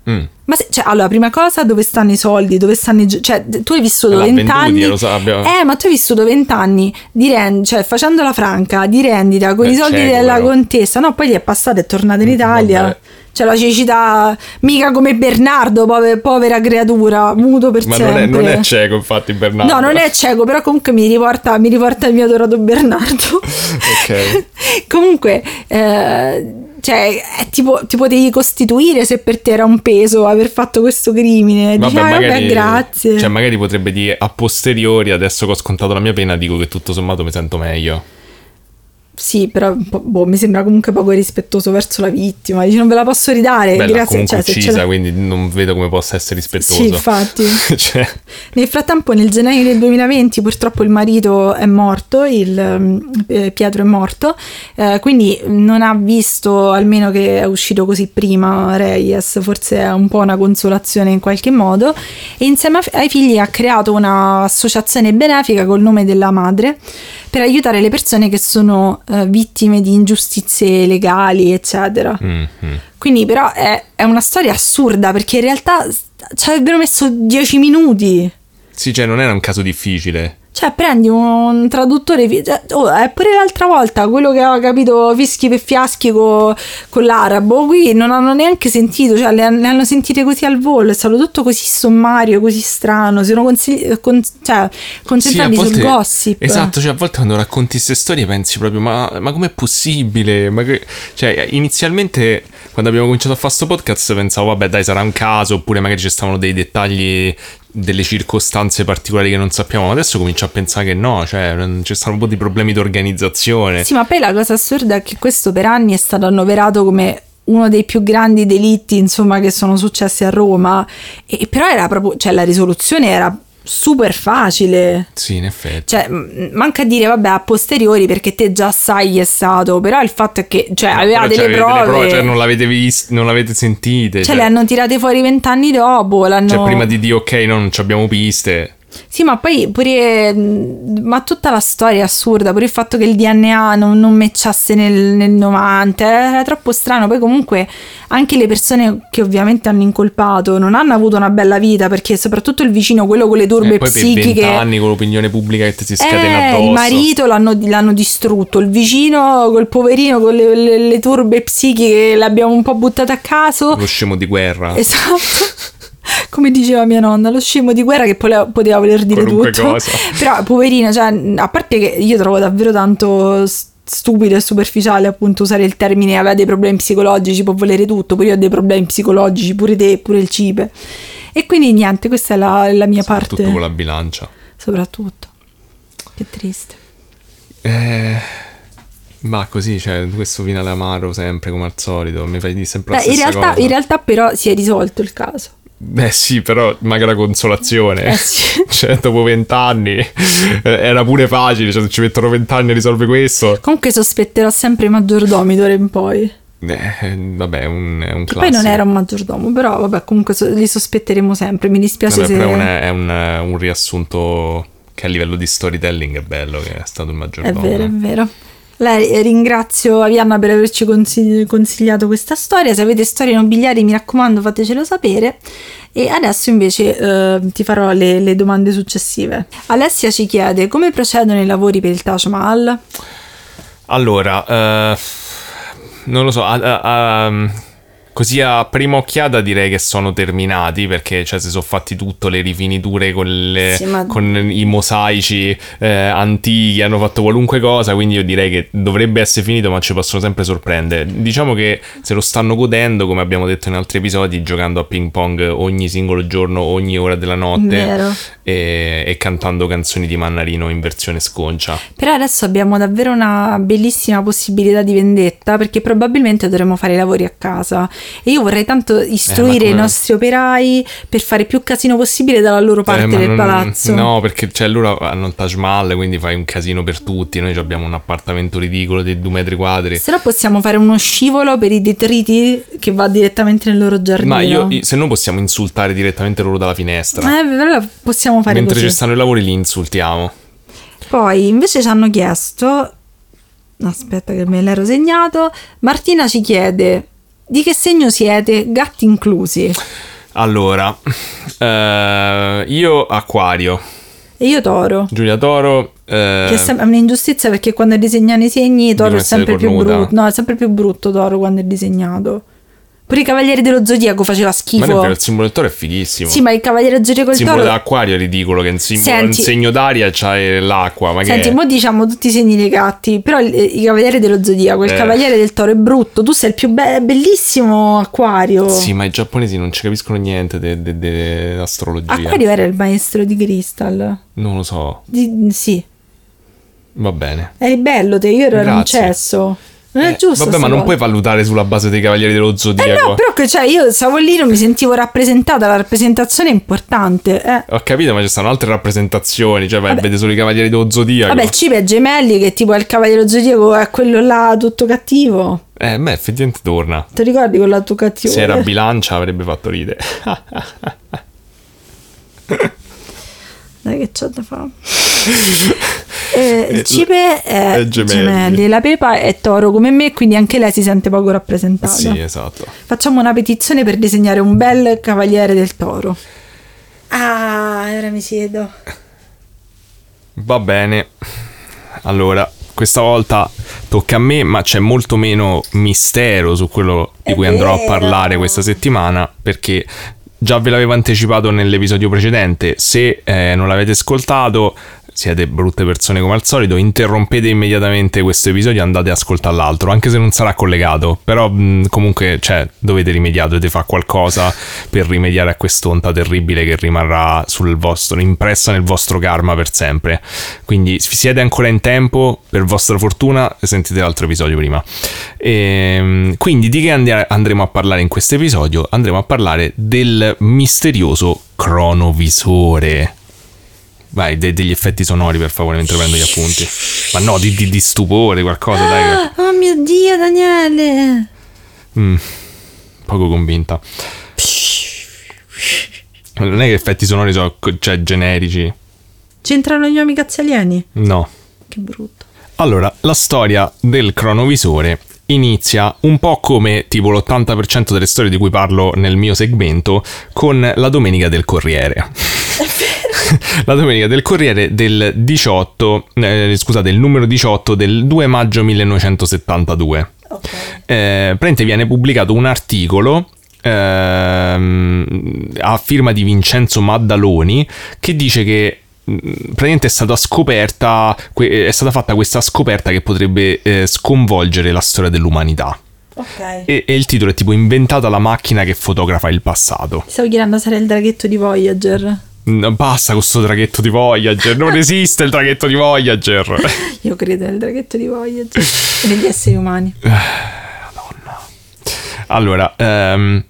Mm. Ma se, cioè, allora, prima cosa, dove stanno i soldi? Dove stanno i gio- Cioè, tu hai vissuto L'ha 20 venduti, anni. lo abbiamo- Eh, ma tu hai vissuto 20 anni di rend- cioè, facendo la franca di rendita con Beh, i soldi della però. contessa. No, poi gli è passato, è tornato in Mm, Italia. vabbè. Cioè, la cecità, mica come Bernardo, pove- povera creatura, muto per Ma non è, sempre. non è cieco, infatti, Bernardo. No, non è cieco, però comunque mi riporta, mi riporta il mio adorato Bernardo. Ok. comunque, eh, cioè, è tipo, ti potevi costituire se per te era un peso aver fatto questo crimine. Dici, Vabbè, "Ah, vabbè, magari, grazie. Cioè, magari potrebbe dire a posteriori, adesso che ho scontato la mia pena, dico che tutto sommato mi sento meglio. Sì, però boh, mi sembra comunque poco rispettoso verso la vittima. Dici, non ve la posso ridare. Beh, grazie. Cioè, uccisa, l'ha- quindi non vedo come possa essere rispettoso. Sì, infatti. cioè, Nel frattempo, nel gennaio del 2020, purtroppo il marito è morto, il, eh, Pietro è morto, eh, quindi non ha visto, almeno che è uscito così prima, Reyes, forse è un po' una consolazione in qualche modo, e insieme ai figli ha creato un'associazione benefica col nome della madre per aiutare le persone che sono eh, vittime di ingiustizie legali, eccetera. mm, mm. Quindi però è, è una storia assurda perché in realtà ci avrebbero messo 10 minuti. Sì, cioè, non era un caso difficile. Cioè, prendi un traduttore. cioè, Oh, è pure l'altra volta quello che aveva capito fischi per fiaschi co- con l'arabo. Qui non hanno neanche sentito, cioè, le, le hanno sentite così al volo. È stato tutto così sommario, così strano. Si sono consigli- con- cioè, concentrati Sì, a sul volte- gossip. Esatto, cioè a volte quando racconti queste storie pensi proprio, ma, ma com'è possibile? Ma che- Cioè, inizialmente quando abbiamo cominciato a fare questo podcast pensavo, vabbè dai, sarà un caso, oppure magari ci stavano dei dettagli, delle circostanze particolari che non sappiamo, ma adesso comincio a pensare che no, cioè ci stanno un po' di problemi di organizzazione. Sì, ma poi la cosa assurda è che questo per anni è stato annoverato come uno dei più grandi delitti, insomma, che sono successi a Roma. E, però era proprio, cioè la risoluzione era super facile. Sì, in effetti. Cioè, manca a dire, vabbè, a posteriori perché te già sai chi è stato, però il fatto è che, cioè, aveva Però delle c'avete prove. cioè non l'avete visto, non l'avete sentite. Cioè, le hanno tirate fuori vent'anni dopo. L'hanno... Cioè, prima di dire ok, no, non ci abbiamo piste. Sì, ma poi pure. mh, Ma tutta la storia è assurda. Pure il fatto che il DNA non, non matchasse nel, nel 90 era troppo strano. Poi, comunque, anche le persone che ovviamente hanno incolpato non hanno avuto una bella vita perché, soprattutto il vicino, quello con le turbe E poi per psichiche. vent'anni con l'opinione pubblica che ti si scatena Eh, addosso. il marito l'hanno, l'hanno distrutto, il vicino col poverino con le, le- le turbe psichiche l'abbiamo un po' buttato a caso. Lo scemo di guerra. Esatto. Come diceva mia nonna, lo scemo di guerra che poteva, poteva voler dire Qualunque tutto. cosa. Però, poverino, cioè, a parte che io trovo davvero tanto stupido e superficiale appunto usare il termine aveva dei problemi psicologici, può volere tutto, pure io ho dei problemi psicologici, pure te, pure il cibe. E quindi niente, questa è la, la mia parte. con la bilancia. Soprattutto. Che triste. Eh, ma così, cioè, questo finale amaro sempre come al solito. Mi fai dire sempre Beh, in, realtà, in realtà però si è risolto il caso. Beh sì, però magra consolazione. Eh sì. Cioè, dopo vent'anni eh, era pure facile, cioè ci mettono vent'anni a risolvere questo. Comunque sospetterò sempre i maggiordomi d'ora in poi. Eh, vabbè, è un, è un Che classico. poi non era un maggiordomo, però vabbè, comunque so- li sospetteremo sempre. Mi dispiace Vabbè, se. però è un, è un- un riassunto che a livello di storytelling è bello, che è stato il È maggiordomo. vero, è vero. Eh, ringrazio Avianna per averci consigli- consigliato questa storia. Se avete storie nobiliari, mi raccomando, fatecelo sapere. E adesso invece eh, ti farò le, le domande successive. Alessia ci chiede come procedono i lavori per il Taj Mahal. Allora, eh, non lo so, a- a- a- così a prima occhiata direi che sono terminati perché cioè, si sono fatti tutto, le rifiniture con, le- Sì, ma- con i mosaici eh, antichi, hanno fatto qualunque cosa, quindi io direi che dovrebbe essere finito ma ci possono sempre sorprendere. Diciamo che se lo stanno godendo, come abbiamo detto in altri episodi, giocando a ping pong ogni singolo giorno, ogni ora della notte e, e cantando canzoni di Mannarino in versione sconcia. Però adesso abbiamo davvero una bellissima possibilità di vendetta perché probabilmente dovremo fare i lavori a casa e io vorrei tanto istruire come- i nostri operai per fare più casino possibile dalla loro parte Eh, del non- palazzo. No, perché cioè, loro hanno il Taj Mahal, quindi fai un casino per tutti. Noi abbiamo un appartamento ridicolo di due metri quadri. Se no possiamo fare uno scivolo per i detriti che va direttamente nel loro giardino. Ma io, se no possiamo insultare direttamente loro dalla finestra. Eh, allora possiamo fare Mentre così. ci stanno i lavori li insultiamo. Poi invece ci hanno chiesto, aspetta che me l'ero segnato, Martina ci chiede di che segno siete, gatti inclusi. Allora, eh, io Acquario, E io toro. Giulia Toro. eh, Che è sem- è un'ingiustizia perché quando disegnano i segni Toro è sempre più brutto. No, è sempre più brutto Toro quando è disegnato. Pure i Cavalieri dello Zodiaco faceva ma schifo. non vero, il simbolo del toro è fighissimo. Sì, ma il Cavaliere del Zodiaco il e il simbolo Toro. dell'acquario è ridicolo, che simbolo, Senti- un segno d'aria c'hai l'acqua. Ma che Senti, è? mo diciamo tutti i segni dei gatti, però il- i Cavalieri dello Zodiaco, il Eh. Cavaliere del Toro è brutto, tu sei il più be- bellissimo Acquario. Sì, ma i giapponesi non ci capiscono niente dell'astrologia. Acquario era il maestro di Crystal. Non lo so, Di- sì, va bene. eri bello te, io ero ero un Grazie. cesso. Non è Eh, giusto. Vabbè, ma non puoi valutare sulla base dei Cavalieri dello Eh Zodiaco. no, però che cioè, io stavo lì, non mi sentivo rappresentata, la rappresentazione è importante. Eh. Ho capito, ma ci stanno altre rappresentazioni. Cioè, vai a Vabbè. vedere solo i Cavalieri dello Zodiaco. Vabbè, il cibo è gemelli, che tipo è il cavaliere zodiaco, è quello là tutto cattivo. Eh, beh, effettivamente torna. Ti ricordi quello là tutto cattivo? Se era Eh. bilancia avrebbe fatto ridere. Dai che c'ho da fare. Eh, il Eh, cibe è, è gemelli. gemelli. la Pepa è toro come me, quindi anche lei si sente poco rappresentata. sì, esatto. Facciamo una petizione per disegnare un bel cavaliere del toro. Ah, ora mi siedo. Va bene. Allora, questa volta tocca a me, ma c'è molto meno mistero su quello di È cui andrò a vero. parlare questa settimana, perché già ve l'avevo anticipato nell'episodio precedente. Se eh, non l'avete ascoltato, siete brutte persone come al solito, interrompete immediatamente questo episodio e andate ad ascoltare l'altro, anche se non sarà collegato, però mh, comunque cioè, dovete rimediare, dovete fare qualcosa per rimediare a quest'onta terribile che rimarrà sul vostro, impressa nel vostro karma per sempre. Quindi siete ancora in tempo, per vostra fortuna, sentite l'altro episodio prima. E, quindi di che andremo a parlare in questo episodio? Andremo a parlare del misterioso cronovisore. Vai, de- degli effetti sonori per favore mentre prendo gli appunti. Ma no, di, di, di stupore, qualcosa, ah, dai. Oh mio Dio, Daniele! Mm, poco convinta. Non è che effetti sonori sono cioè, generici. C'entrano gli omicazzi alieni? No. Che brutto. Allora, la storia del cronovisore inizia un po' come tipo l'80% delle storie di cui parlo nel mio segmento con la domenica del Corriere. La domenica del Corriere del 18, eh, scusate, il numero 18 del 2 maggio 1972. Okay. Eh, viene pubblicato un articolo ehm, a firma di Vincenzo Maddaloni che dice che praticamente è stata scoperta, è stata fatta questa scoperta che potrebbe eh, sconvolgere la storia dell'umanità. Ok. E, e, il titolo è tipo inventata la macchina che fotografa il passato. Stavo chiedendo se era il draghetto di Voyager. No, basta con questo draghetto di Voyager, non esiste il draghetto di Voyager. Io credo nel draghetto di Voyager e negli esseri umani. Madonna. Allora, um,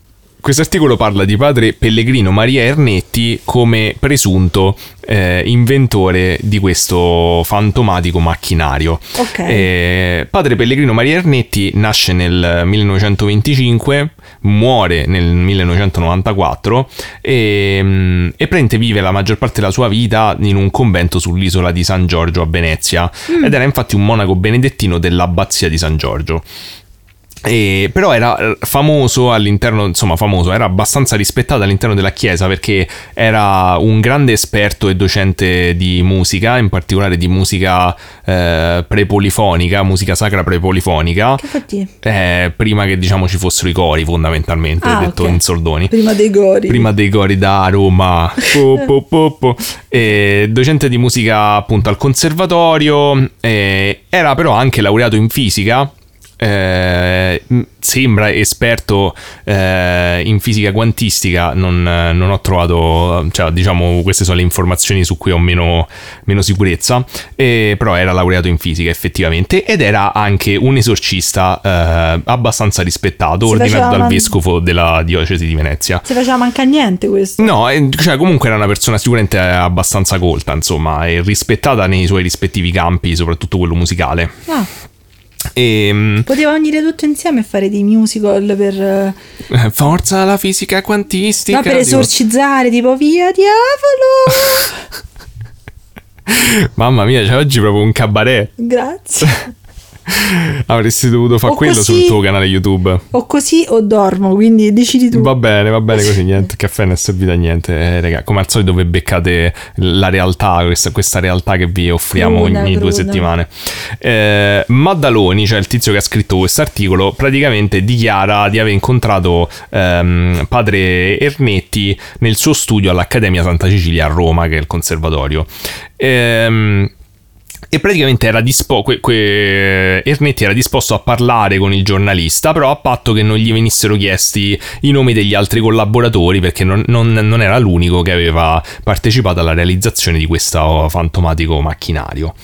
questo articolo parla di padre Pellegrino Maria Ernetti come presunto eh, inventore di questo fantomatico macchinario. Okay. Eh, padre Pellegrino Maria Ernetti nasce nel 1925, muore nel 1994 e, mm, e prende vive la maggior parte della sua vita in un convento sull'isola di San Giorgio a Venezia mm. ed era infatti un monaco benedettino dell'abbazia di San Giorgio. E, però era eh, famoso all'interno, insomma famoso, era abbastanza rispettato all'interno della chiesa perché era un grande esperto e docente di musica, in particolare di musica eh, prepolifonica, musica sacra prepolifonica. Che fatti? Eh, prima che diciamo ci fossero i cori fondamentalmente, ah, detto okay. in soldoni. Prima dei cori. Prima dei cori da Roma. po, po, po, po. E, docente di musica appunto al conservatorio, era però anche laureato in fisica eh, sembra esperto eh, in fisica quantistica, non, non, ho trovato, cioè, diciamo, queste sono le informazioni su cui ho meno, meno sicurezza, eh, però era laureato in fisica effettivamente ed era anche un esorcista eh, abbastanza rispettato, si ordinato dal man... vescovo della diocesi di Venezia. Si faceva manca niente questo? No, eh, cioè, comunque era una persona sicuramente abbastanza colta, insomma, e rispettata nei suoi rispettivi campi, soprattutto quello musicale. Ah. E, ehm, Poteva venire tutto insieme a fare dei musical per... Eh, forza la fisica quantistica. Ma per esorcizzare, tipo, tipo via diavolo! Mamma mia, c'è oggi proprio un cabaret. Grazie. Avresti dovuto fare quello sul tuo canale YouTube. O così o dormo, quindi decidi tu. Va bene, va bene così, niente, il caffè non è servito a niente. Eh, raga, come al solito dove beccate la realtà, questa, questa realtà che vi offriamo cruda, ogni cruda. due settimane. Eh, Maddaloni, cioè il tizio che ha scritto questo articolo, praticamente dichiara di aver incontrato ehm, padre Ernetti nel suo studio all'Accademia Santa Cecilia a Roma, che è il conservatorio. Ehm e praticamente era dispo- que- que- Ernetti era disposto a parlare con il giornalista, però a patto che non gli venissero chiesti i nomi degli altri collaboratori, perché non, non, non era l'unico che aveva partecipato alla realizzazione di questo fantomatico macchinario.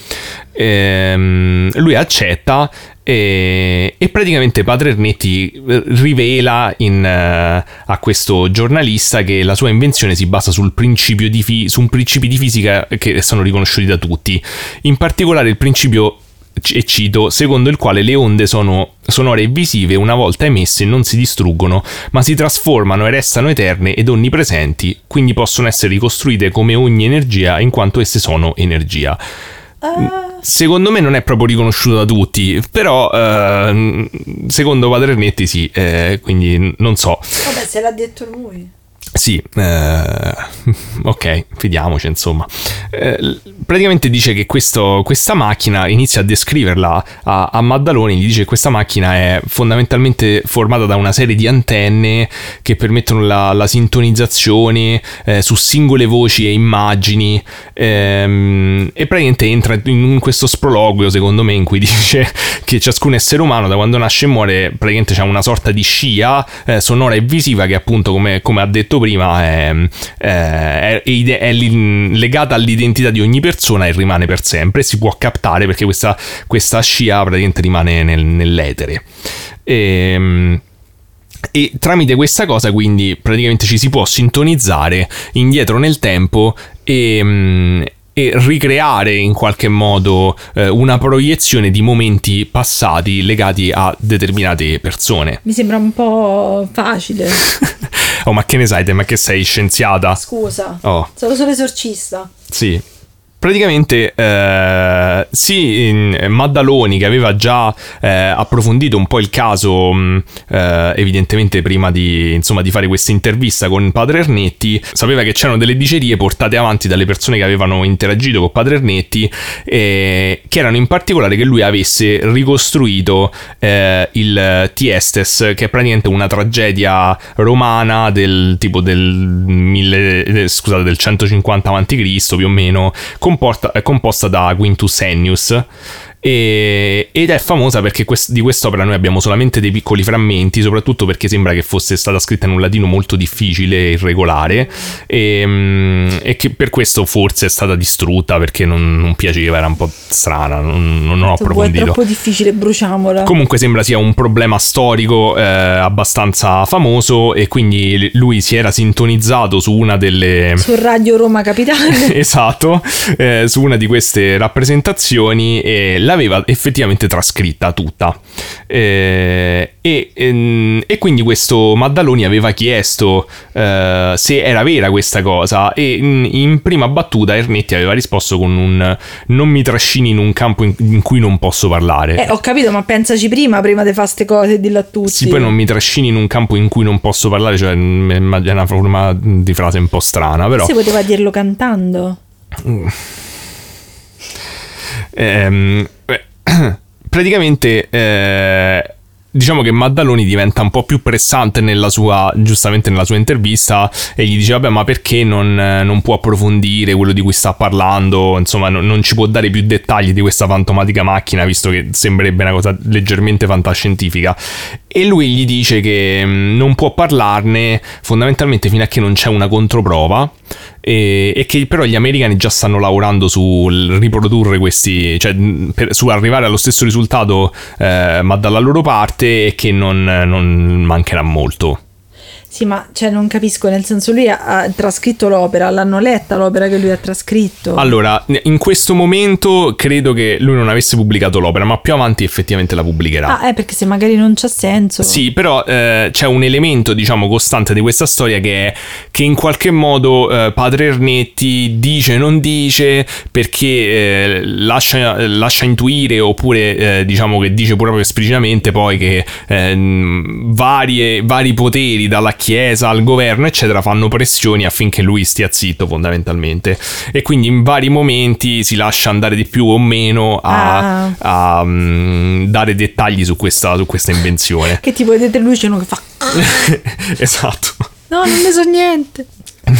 Ehm, lui accetta e, e, praticamente Padre Ernetti rivela in, uh, a questo giornalista che la sua invenzione si basa sul principio di fi- su un principio di fisica che sono riconosciuti da tutti. In particolare il principio, e cito, secondo il quale le onde sono sonore e visive una volta emesse non si distruggono, ma si trasformano e restano eterne ed onnipresenti, quindi possono essere ricostruite come ogni energia in quanto esse sono energia. Uh... Secondo me non è proprio riconosciuto da tutti, però uh, secondo Padre Ernetti sì, eh, quindi non so. Vabbè, se l'ha detto lui. Sì, eh, ok, fidiamoci insomma. Eh, praticamente dice che questo, questa macchina inizia a descriverla a, a Maddaloni, gli dice che questa macchina è fondamentalmente formata da una serie di antenne che permettono la, la sintonizzazione eh, su singole voci e immagini ehm, e praticamente entra in questo sproloquio secondo me in cui dice che ciascun essere umano da quando nasce e muore praticamente ha una sorta di scia eh, sonora e visiva che appunto come, come ha detto prima è, è, è, è, legata all'identità di ogni persona e rimane per sempre. Si può captare perché questa, questa scia praticamente rimane nel, nell'etere. E, ehm, e tramite questa cosa quindi praticamente ci si può sintonizzare indietro nel tempo e, e ricreare in qualche modo eh, una proiezione di momenti passati legati a determinate persone. Mi sembra un po' facile. oh, ma che ne sai te? Ma che sei scienziata? Scusa. Oh. Sono solo esorcista. Sì, praticamente eh, sì, Maddaloni che aveva già eh, approfondito un po' il caso mh, eh, evidentemente prima di, insomma, di, fare questa intervista con Padre Ernetti sapeva che c'erano delle dicerie portate avanti dalle persone che avevano interagito con Padre Ernetti che erano in particolare che lui avesse ricostruito eh, il Tiestes che è praticamente una tragedia romana del tipo del, mille, eh, scusate, del 150 a.C. più o meno comporta, è composta da Quintus Ennius e, ed è famosa perché quest, di quest'opera noi abbiamo solamente dei piccoli frammenti, soprattutto perché sembra che fosse stata scritta in un latino molto difficile e irregolare e, mm, e che per questo forse è stata distrutta perché non, non piaceva, era un po' strana, non, non ho approfondito. È troppo difficile, bruciamola. Comunque sembra sia un problema storico eh, abbastanza famoso e quindi lui si era sintonizzato su una delle... Su Radio Roma Capitale. esatto, eh, su una di queste rappresentazioni e la l'aveva effettivamente trascritta tutta. Eh, e, e, ehm, e, quindi questo Maddaloni aveva chiesto eh, se era vera questa cosa e in, in, prima battuta Ernetti aveva risposto con un non mi trascini in un campo in, in cui non posso parlare. Eh, ho capito, ma pensaci prima, prima di fare queste cose e dillo a tutti. Sì, poi non mi trascini in un campo in cui non posso parlare, cioè è una forma di frase un po' strana, però... Si poteva dirlo cantando. Mm. Ehm, praticamente eh, diciamo che Maddaloni diventa un po' più pressante nella sua, giustamente nella sua intervista e gli dice vabbè ma perché non, non può approfondire quello di cui sta parlando, insomma non, non, ci può dare più dettagli di questa fantomatica macchina visto che sembrerebbe una cosa leggermente fantascientifica. E lui gli dice che mm, non può parlarne fondamentalmente fino a che non c'è una controprova e, e, che però gli americani già stanno lavorando sul riprodurre questi, cioè per, su arrivare allo stesso risultato eh, ma dalla loro parte e che non, non mancherà molto. Sì, ma cioè, non capisco, nel senso lui ha, ha, trascritto l'opera, l'hanno letta l'opera che lui ha trascritto. Allora, in questo momento credo che lui non avesse pubblicato l'opera, ma più avanti effettivamente la pubblicherà. Ah, eh, perché se magari non c'ha senso. Sì, però eh, c'è un elemento, diciamo, costante di questa storia che è che in qualche modo eh, Padre Ernetti dice, non dice, perché eh, lascia, lascia, intuire, oppure eh, diciamo che dice proprio esplicitamente poi che ehm, varie, vari poteri dalla Chiesa, al governo, eccetera, fanno pressioni affinché lui stia zitto fondamentalmente. E quindi in vari momenti si lascia andare di più o meno a, ah. a um, dare dettagli su questa, su questa invenzione. che tipo vedete lui c'è uno che fa... esatto. No, non ne so niente.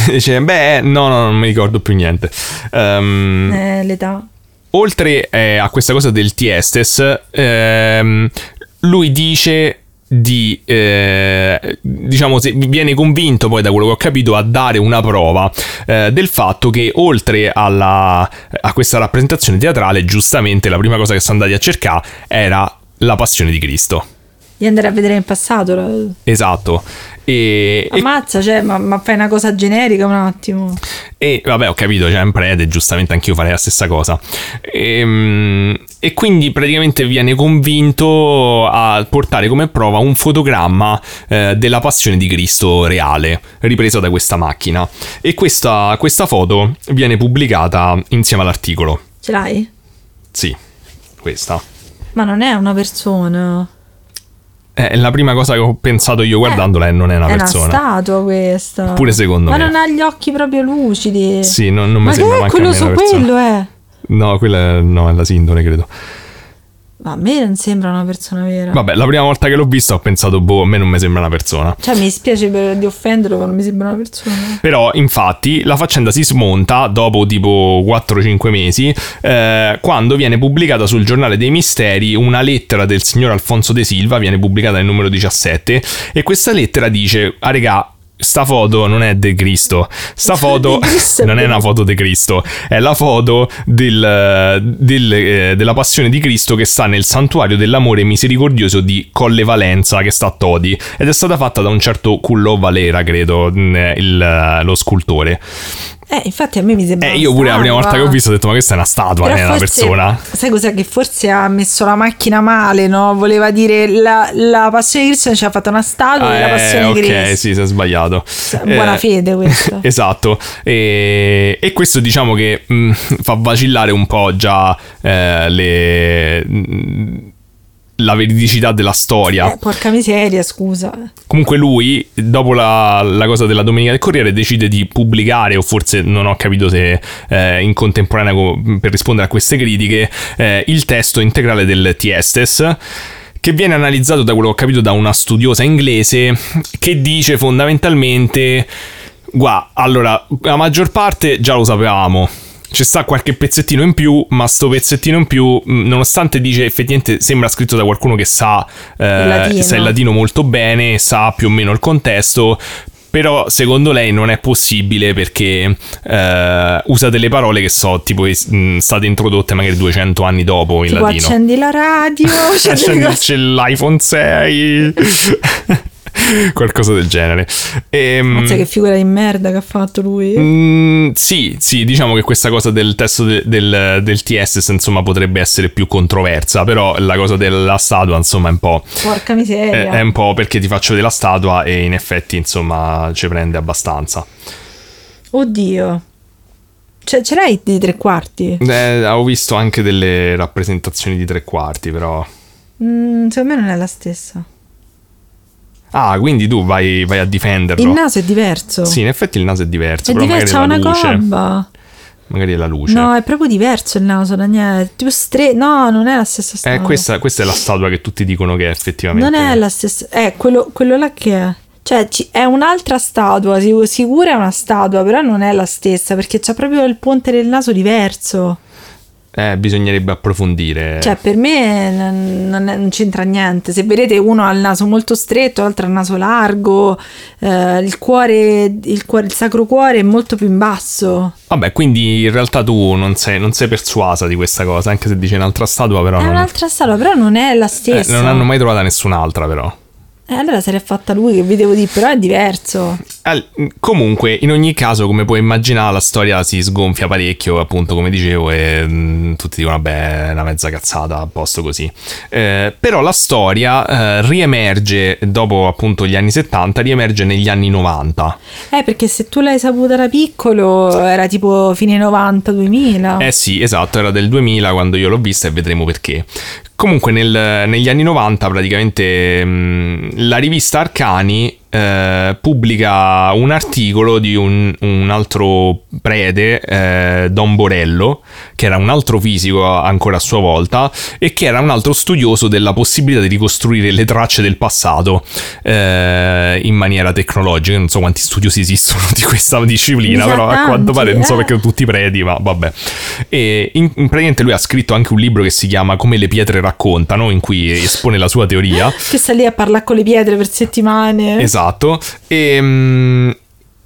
Dice, beh, no, no, non mi ricordo più niente. Um, eh, l'età. Oltre eh, a questa cosa del Tiestes, ehm, lui dice di eh, diciamo se viene convinto poi da quello che ho capito a dare una prova eh, del fatto che oltre alla, a questa rappresentazione teatrale giustamente la prima cosa che sono andati a cercare era la passione di Cristo. Di andare a vedere in passato esatto e, Ammazza, e... cioè, ma, ma, fai una cosa generica un attimo. E vabbè, ho capito, c'è cioè, un prete, giustamente anch'io farei la stessa cosa. E, ehm, e, quindi praticamente viene convinto a portare come prova un fotogramma eh, della passione di Cristo reale, ripreso da questa macchina. E questa, questa foto viene pubblicata insieme all'articolo. Ce l'hai? Sì, questa. Ma non è una persona. Eh, la prima cosa che ho pensato io guardandola è non è una è persona. una statua questa. Pure secondo Ma me. non ha gli occhi proprio lucidi. Sì, non, non mi Ma sembra che è manco quello su quello, eh? No, quella è, no, è la sindone, credo. Ma a me non sembra una persona vera. Vabbè, la prima volta che l'ho vista ho pensato, boh, a me non mi sembra una persona. Cioè, mi dispiace per, di offenderlo, ma non mi sembra una persona. Però, infatti, la faccenda si smonta dopo tipo 4-5 mesi, eh, quando viene pubblicata sul giornale dei misteri una lettera del signor Alfonso De Silva, viene pubblicata nel numero 17, e questa lettera dice, ah regà, sta foto non è De Cristo, sta foto De Cristo è non è una foto di Cristo, è la foto del- del, eh, della passione di Cristo che sta nel santuario dell'amore misericordioso di Colle Valenza che sta a Todi. Ed è stata fatta da un certo Cullo Valera, credo, mh, il- lo scultore. Eh, infatti a me mi sembra Eh, io pure la prima volta che ho visto ho detto ma questa è una statua, non è una persona. Sai cos'è? Che forse ha messo la macchina male, no? Voleva dire la, la passione di Cristo non ci ha fatto una statua Ah, della passione eh, di ok, Cristo. sì, si è sbagliato. Buona Eh, fede questo. esatto. E, e questo diciamo che mh, fa vacillare un po' già eh, le- mh, la veridicità della storia. Eh, porca miseria, scusa. Comunque lui, dopo la, la cosa della Domenica del Corriere, decide di pubblicare, o forse non ho capito se eh, in contemporanea co- per rispondere a queste critiche, eh, il testo integrale del Tiestes che viene analizzato da quello che ho capito da una studiosa inglese che dice fondamentalmente, guarda, allora, la maggior parte già lo sapevamo, ci sta qualche pezzettino in più, ma sto pezzettino in più, mh, nonostante dice effettivamente sembra scritto da qualcuno che sa, eh, latino. sa il latino molto bene, sa più o meno il contesto. Però secondo lei non è possibile perché eh, usa delle parole che so tipo mh, state introdotte magari 200 anni dopo in Tipo latino. accendi la radio, cioè, Accendi- c'è l'iPhone 6 qualcosa del genere Ehm, Mazza che figura di merda che ha fatto lui. Mm, sì, sì, diciamo che questa cosa del testo de- del, del TS insomma potrebbe essere più controversa, però la cosa della statua insomma è un po'... Porca È, miseria. è un po' perché ti faccio vedere la statua e in effetti insomma ci prende abbastanza. Oddio. Cioè, ce l'hai di tre quarti? Eh, ho visto anche delle rappresentazioni di tre quarti, però... Mm, secondo me non è la stessa. Ah, quindi tu vai, vai a difenderlo. Il naso è diverso. Sì, in effetti il naso è diverso, è diverso, ha una è luce. gobba. Magari è la luce. No, è proprio diverso il naso, Daniele. Tipo stre... No, non è la stessa statua. Eh, questa, questa è la statua che tutti dicono che è effettivamente... Non è la stessa. Eh, quello, quello là che è. Cioè, ci- è un'altra statua. sic- Sicura è una statua, però non è la stessa perché c'ha proprio il ponte del naso diverso. Eh, bisognerebbe approfondire. Cioè, per me non, non non c'entra niente. Se vedete, uno ha il naso molto stretto, l'altro ha il naso largo. eh, il cuore, il cuore, il sacro cuore è molto più in basso. Vabbè, quindi in realtà tu non sei, non sei persuasa di questa cosa, anche se dice un'altra statua, però È non, un'altra statua, però non è la eh, stessa. non hanno mai trovata nessun'altra, però. Eh, allora se l'è fatta lui, che vi devo dire, però è diverso. Al- comunque, in ogni caso, come puoi immaginare, la storia si sgonfia parecchio, appunto, come dicevo, e mm, tutti dicono, vabbè, è una mezza cazzata, a posto così. Eh, però la storia eh, riemerge, dopo appunto gli anni 70, riemerge negli anni 90. Eh, perché se tu l'hai saputa da piccolo, era tipo fine 90-2000. Eh sì, esatto, era del 2000 quando io l'ho vista e vedremo perché. Comunque nel- negli anni 90 praticamente mh, la rivista Arcani eh, pubblica un articolo di un, un altro prete, eh, Don Borello, che era un altro fisico ancora a sua volta e che era un altro studioso della possibilità di ricostruire le tracce del passato eh, in maniera tecnologica. Non so quanti studiosi esistono di questa disciplina, però a quanto pare non so eh. perché tutti preti, ma vabbè. E in, in- praticamente lui ha scritto anche un libro che si chiama Come le pietre raccontano, in cui espone la sua teoria. Che sta lì a parlare con le pietre per settimane. Esatto. E, mm,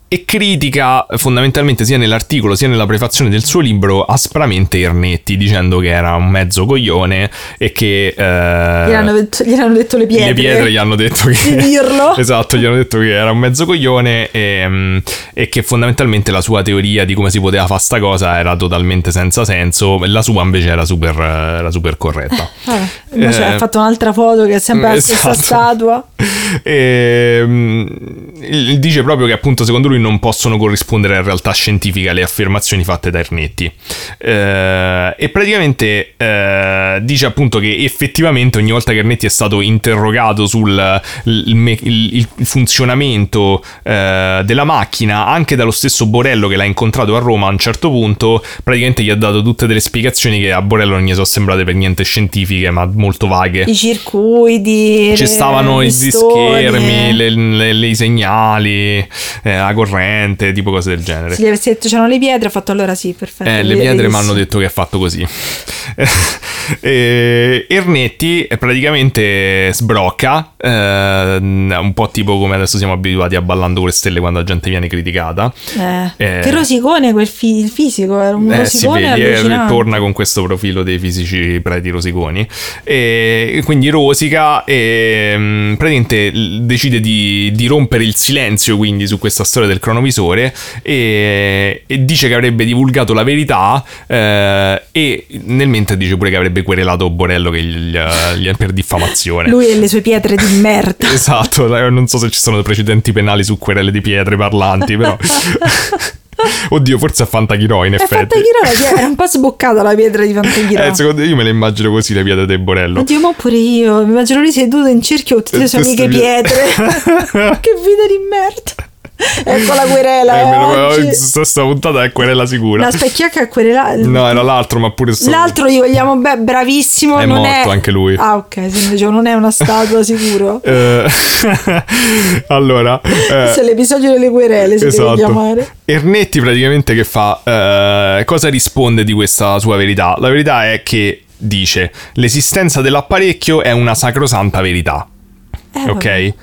e critica fondamentalmente sia nell'articolo sia nella prefazione del suo libro aspramente Ernetti, dicendo che era un mezzo coglione e che... eh, Gli, hanno detto, gli hanno detto le pietre. le pietre gli hanno detto che Di dirlo. esatto, gli hanno detto che era un mezzo coglione e, e che fondamentalmente la sua teoria di come si poteva fare sta cosa era totalmente senza senso, la sua invece era super, era super corretta. Invece Eh, ha fatto un'altra foto che è sempre la stessa esatto. statua. E, il- dice proprio che appunto secondo lui non possono corrispondere alla realtà scientifica le affermazioni fatte da Ernetti. Eh, e praticamente eh, dice appunto che effettivamente ogni volta che Ernetti è stato interrogato sul il, il- il funzionamento eh, della macchina, anche dallo stesso Borello che l'ha incontrato a Roma a un certo punto, praticamente gli ha dato tutte delle spiegazioni che a Borello non gli sono sembrate per niente scientifiche, ma molto vaghe. I circuiti. Ci stavano i stoni. schermi, le, le- le- i segnali, eh, la corrente, tipo cose del genere. Se gli avessi detto c'erano le pietre, ho fatto allora sì, perfetto. Eh, le pietre mi hanno detto che è fatto così. E Ernetti eh, praticamente sbrocca, eh, un po' tipo come adesso siamo abituati a ballando con le stelle quando la gente viene criticata. Eh, Eh. Che rosicone quel fi- il fisico, era un si rosicone eh, allucinante. torna con questo profilo dei fisici preti rosiconi. E quindi rosica e mm, praticamente l- decide di, di rompere il silenzio quindi su questa storia del cronovisore e, e dice che avrebbe divulgato la verità eh, e nel mentre dice pure che avrebbe querelato Borello che gli, gli- per diffamazione. Lui e le sue pietre di merda. Esatto, non so se ci sono precedenti penali su querele di pietre parlanti, però... Oddio, forse a Fantachirò in effetti. Fantachirò, era un po' sboccata la pietra di Fantachirò. Eh, secondo io me le immagino così le pietre del Borello. Oddio, ma pure io. Mi immagino lui seduto in cerchio con tutte le sue amiche pietre. che vita di merda. Ecco la querela. Eh, eh, oggi. sta, sta puntata è querela sicura. La specchiacca è querela. No, era l'altro, ma pure sto... L'altro gli vogliamo beh, bravissimo. È non morto è... anche lui. Ah, ok. Se non è una statua, sicuro. Eh, allora, eh, Questo è l'episodio delle querele, si deve esatto. chiamare. Ernetti praticamente che fa? Eh, cosa risponde di questa sua verità? La verità è che dice l'esistenza dell'apparecchio è una sacrosanta verità. Eh, ok?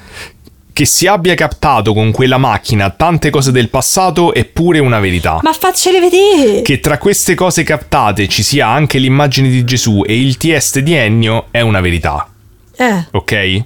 Che si abbia captato con quella macchina tante cose del passato è pure una verità. Ma faccele vedere. Che tra queste cose captate ci sia anche l'immagine di Gesù e il TS di Ennio è una verità, Eh. ok? Eh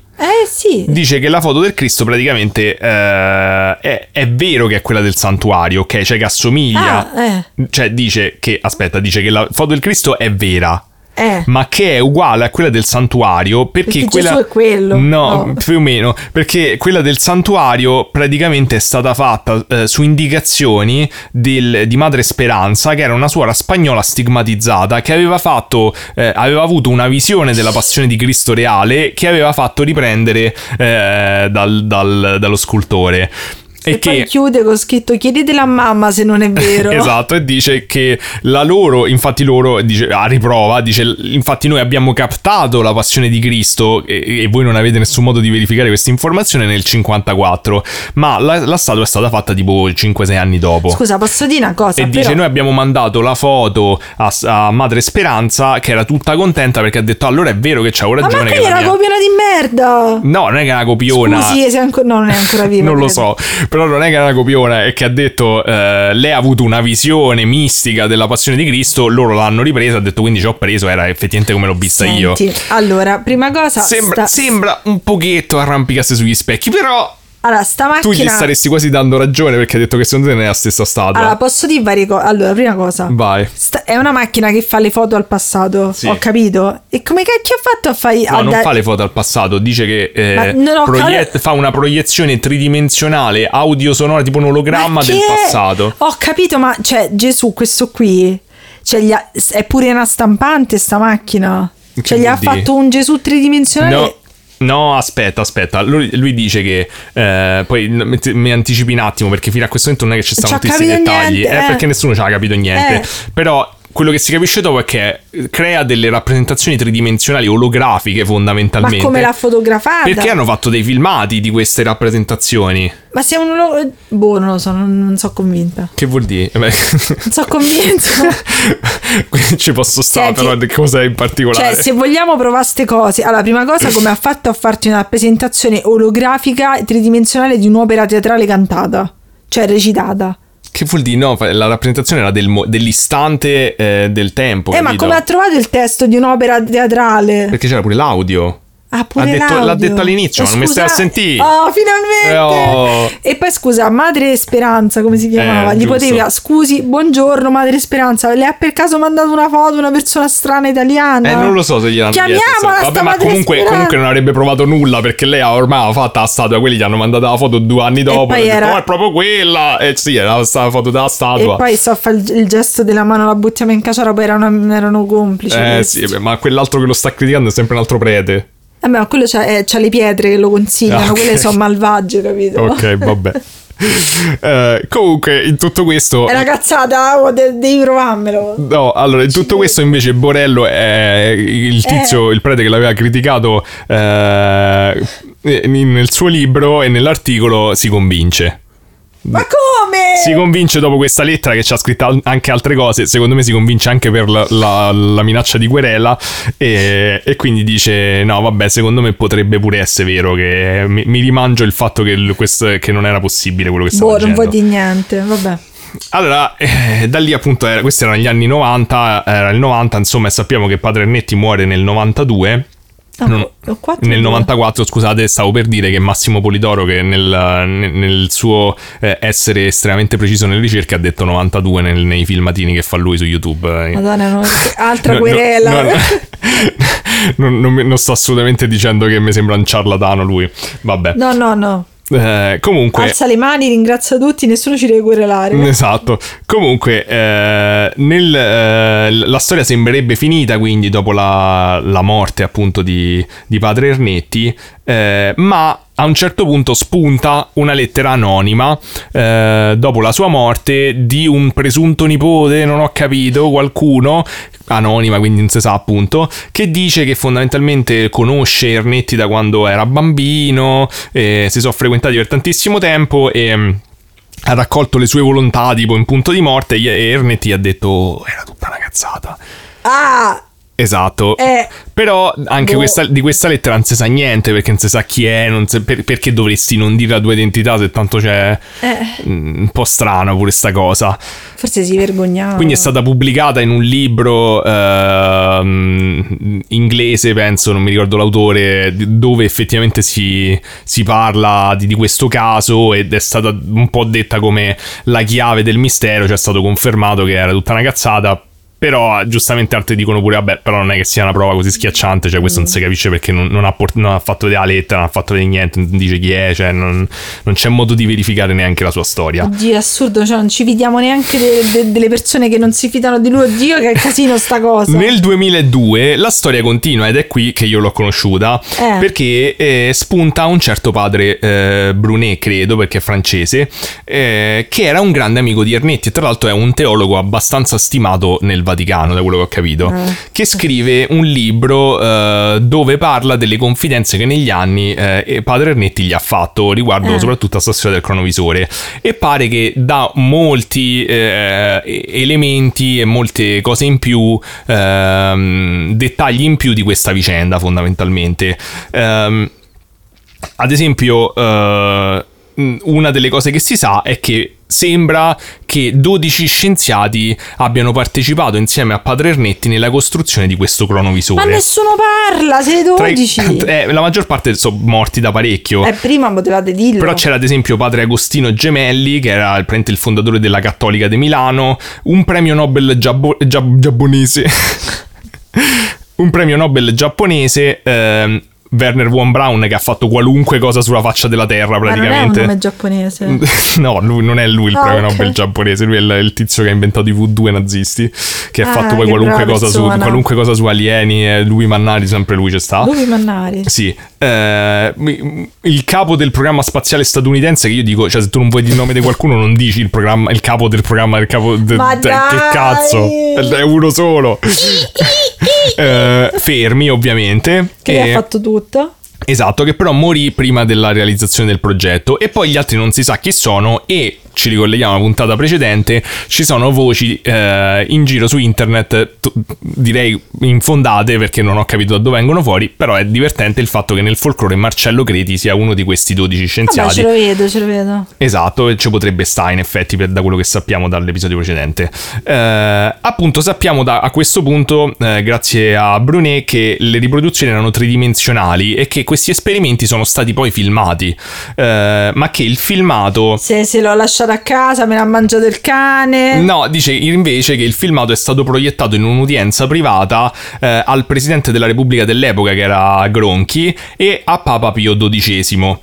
sì. Dice che la foto del Cristo praticamente eh, è, è vero che è quella del santuario, ok? Cioè che assomiglia. Ah, eh. Cioè dice che, aspetta, dice che la foto del Cristo è vera. Eh. Ma che è uguale a quella del santuario perché, Perché quella... Gesù è quello. No, No. più o meno, perché quella del santuario praticamente è stata fatta eh, su indicazioni del- di Madre Speranza, che era una suora spagnola stigmatizzata, che aveva fatto, eh, aveva avuto una visione della passione di Cristo reale che aveva fatto riprendere eh, dal- dal- dallo scultore. E, E poi che chiude con scritto chiedetela a mamma se non è vero. Esatto, e dice che la loro, infatti loro, dice, a riprova, dice, infatti noi abbiamo captato la passione di Cristo e, e voi non avete nessun modo di verificare questa informazione nel 54, ma la, la statua è stata fatta tipo 5-6 anni dopo. Scusa, posso dire una cosa? E però... dice: Noi abbiamo mandato la foto a, a Madre Speranza, che era tutta contenta perché ha detto: Allora è vero che c'avevo Ma ragione. manca che era la mia... copiona di merda. No, non è che è una copiona. Scusi, se anco- no, non è ancora viva. Non lo so, però non è che è una copiona, è che ha detto eh, lei ha avuto una visione mistica della passione di Cristo, loro l'hanno ripresa, ha detto quindi ci ho preso, era effettivamente come l'ho vista io. Senti, allora, prima cosa. Sembra, sta... sembra un pochetto arrampicarsi sugli specchi, però Allora, sta tu gli macchina. staresti quasi dando ragione perché ha detto che secondo te non è la stessa statua. Allora, posso dire varie cose. Allora, prima cosa. Vai. sta- È una macchina che fa le foto al passato. Sì. Ho capito. E come cacchio ha fatto a fare. No, a non da- fa le foto al passato, dice che eh, Ma non ho proiett- cal- fa una proiezione tridimensionale audio-sonora, tipo un ologramma Ma del passato. Ho capito, ma cioè, Gesù, questo qui. Cioè, gli ha- è pure una stampante sta macchina. Che Cioè, gli ha fatto un Gesù tridimensionale. No. No, aspetta, aspetta. Lui, lui dice che. eh, poi mi anticipi un attimo perché fino a questo momento non è che ci stanno capito dettagli. niente, eh, eh. perché nessuno ci ha capito niente. Eh. Però quello che si capisce dopo è che crea delle rappresentazioni tridimensionali olografiche Ma fondamentalmente. come l'ha fotografata? Perché hanno fatto dei filmati di queste rappresentazioni? Ma se uno lo... Boh, non lo so, non, non so convinta. Che vuol dire? Beh, Non so convinta. Ci posso stare, Senti, però di cosa in particolare? Cioè, se vogliamo provare queste cose, allora, prima cosa, come ha fatto a farti una rappresentazione olografica tridimensionale di un'opera teatrale cantata, cioè recitata. Che vuol dire? No, la rappresentazione era del mo- dell'istante eh, del tempo. eh, ma capito? come ha trovato il testo di un'opera teatrale? Perché c'era pure l'audio. Ah, pure Ha detto- l'ha detto all'inizio, Eh, non mi stai a scusa- sentire? Oh, finalmente! Eh, oh. E poi scusa, Madre Speranza, come si chiamava? Eh, Gli giusto. potevi, scusi, buongiorno Madre Speranza, le ha per caso mandato una foto una persona strana italiana? Eh, non lo so se gliel'hanno Chiamiamola chiesto. sta Vabbè, ma Madre comunque, Speranza. comunque non avrebbe provato nulla perché lei ha ormai fatta la statua. Quelli gli hanno mandato la foto due anni dopo. poi e ha detto, era- "Oh, è proprio quella. E sì, era la foto della E statua. poi so fa il, il gesto della mano, la buttiamo in caciara, poi erano, erano complici. Eh questi. sì, ma quell'altro che lo sta criticando è sempre un altro prete. Eh, ma quello c'ha, eh, c'ha le pietre che lo consigliano, Ah, ok. quelle sono malvagie, capito? Ok, vabbè. Eh, comunque, in tutto questo. È una cazzata, oh, de- devi provarmelo. No, allora, in tutto questo invece Borello è il tizio, il prete che l'aveva criticato eh, nel suo libro e nell'articolo si convince. Ma come? Si convince dopo questa lettera che ci ha scritto anche altre cose, secondo me si convince anche per la, la- la minaccia di querela e, e quindi dice no vabbè secondo me potrebbe pure essere vero che mi, mi rimangio il fatto che, questo- che non era possibile quello che stavo Boh, non dicendo. vuoi di niente, vabbè. Allora, eh, da lì appunto, era, questi erano gli anni 90, era il 90, insomma, e sappiamo che Padre Ernetti muore nel 92. No, quattro nel due. 94, scusate, stavo per dire che Massimo Polidoro, che nel, nel- suo eh, essere estremamente preciso nelle ricerche, ha detto 92 nel- nei filmatini che fa lui su YouTube. Eh, Madonna, no, altra No, querela. no, no. non, non non sto assolutamente dicendo che mi sembra un ciarlatano lui. Vabbè. No, no, no. Eh, comunque. Alza le mani, ringrazia tutti, nessuno ci deve querelare. Esatto. Comunque, eh, nel, eh, la storia sembrerebbe finita quindi dopo la, la morte appunto di, di padre Ernetti, eh, ma a un certo punto spunta una lettera anonima eh, dopo la sua morte di un presunto nipote, non ho capito, qualcuno anonima, quindi non si sa appunto, che dice che fondamentalmente conosce Ernetti da quando era bambino, eh, si sono frequentati per tantissimo tempo e mm, ha raccolto le sue volontà tipo in punto di morte e Ernetti ha detto "Oh, era tutta una cazzata. Ah, Esatto. eh, Però anche Boh. questa- di questa lettera non si sa niente perché non si sa chi è, non si- per- perché dovresti non dire la tua identità se tanto c'è eh, mm, un po' strano pure sta cosa. forse si vergognava. Quindi è stata pubblicata in un libro ehm, inglese, penso, non mi ricordo l'autore, dove effettivamente si, si parla di, di questo caso ed è stata un po' detta come la chiave del mistero, cioè è stato confermato che era tutta una cazzata. Però giustamente altri dicono pure, vabbè, però non è che sia una prova così schiacciante, cioè questo non si capisce perché non, non ha, port- non ha fatto vedere la lettera, non ha fatto vedere niente, non dice chi è, cioè non, non c'è modo di verificare neanche la sua storia. Oddio, è assurdo, cioè non ci fidiamo neanche de- de- delle persone che non si fidano di lui. Oddio, che casino sta cosa. Nel 2002 la storia continua ed è qui che io l'ho conosciuta Eh. perché eh, spunta un certo padre eh, Brunet, credo, perché è francese, eh, che era un grande amico di Ernetti e tra l'altro è un teologo abbastanza stimato nel Vaticano, da quello che ho capito, Eh. che scrive un libro eh, dove parla delle confidenze che negli anni eh, padre Ernetti gli ha fatto riguardo Eh. soprattutto a sta storia del cronovisore e pare che dà molti eh, elementi e molte cose in più, ehm, dettagli in più di questa vicenda fondamentalmente. Ehm, ad esempio, eh, una delle cose che si sa è che sembra che 12 scienziati abbiano partecipato insieme a Padre Ernetti nella costruzione di questo cronovisore. Ma nessuno parla, siete Tra i- 12. eh, la maggior parte sono morti da parecchio. Eh, prima potevate dirlo. Però c'era ad esempio padre Agostino Gemelli, che era il, fondatore della Cattolica di Milano, un premio Nobel giabbo- giab- giapponese. un premio Nobel giapponese. ehm, Werner von Braun che ha fatto qualunque cosa sulla faccia della Terra Ma non è un praticamente. nome giapponese. no, lui, non è lui il Ah, premio ok. Nobel giapponese, lui è il, il tizio che ha inventato i V2 nazisti, che ha Ah, fatto poi qualunque cosa, su, qualunque cosa su alieni, lui Mannari, sempre lui c'è sta. Lupi Mannari. Sì, eh, il capo del programma spaziale statunitense, che io dico, cioè se tu non vuoi dire il nome di qualcuno non dici il, programma, il capo del programma, il capo de- de- che cazzo, è uno solo. Eh, fermi ovviamente. Che E- ha fatto tutto. Esatto, che però morì prima della realizzazione del progetto e poi gli altri non si sa chi sono e ci ricolleghiamo alla puntata precedente, ci sono voci eh, in giro su internet, t- direi infondate perché non ho capito da dove vengono fuori, però è divertente il fatto che nel folklore Marcello Creti sia uno di questi 12 Vabbè, scienziati. ce lo vedo, ce lo vedo. Esatto, ci potrebbe stare in effetti per- da quello che sappiamo dall'episodio precedente. Eh, appunto sappiamo da- a questo punto, eh, grazie a Brunet, che le riproduzioni erano tridimensionali e che questi esperimenti sono stati poi filmati, eh, ma che il filmato... Se, se l'ho lasciato a casa, me l'ha mangiato il cane. No, dice invece che il filmato è stato proiettato in un'udienza privata eh, al presidente della Repubblica dell'epoca, che era Gronchi, e a Papa Pio XII.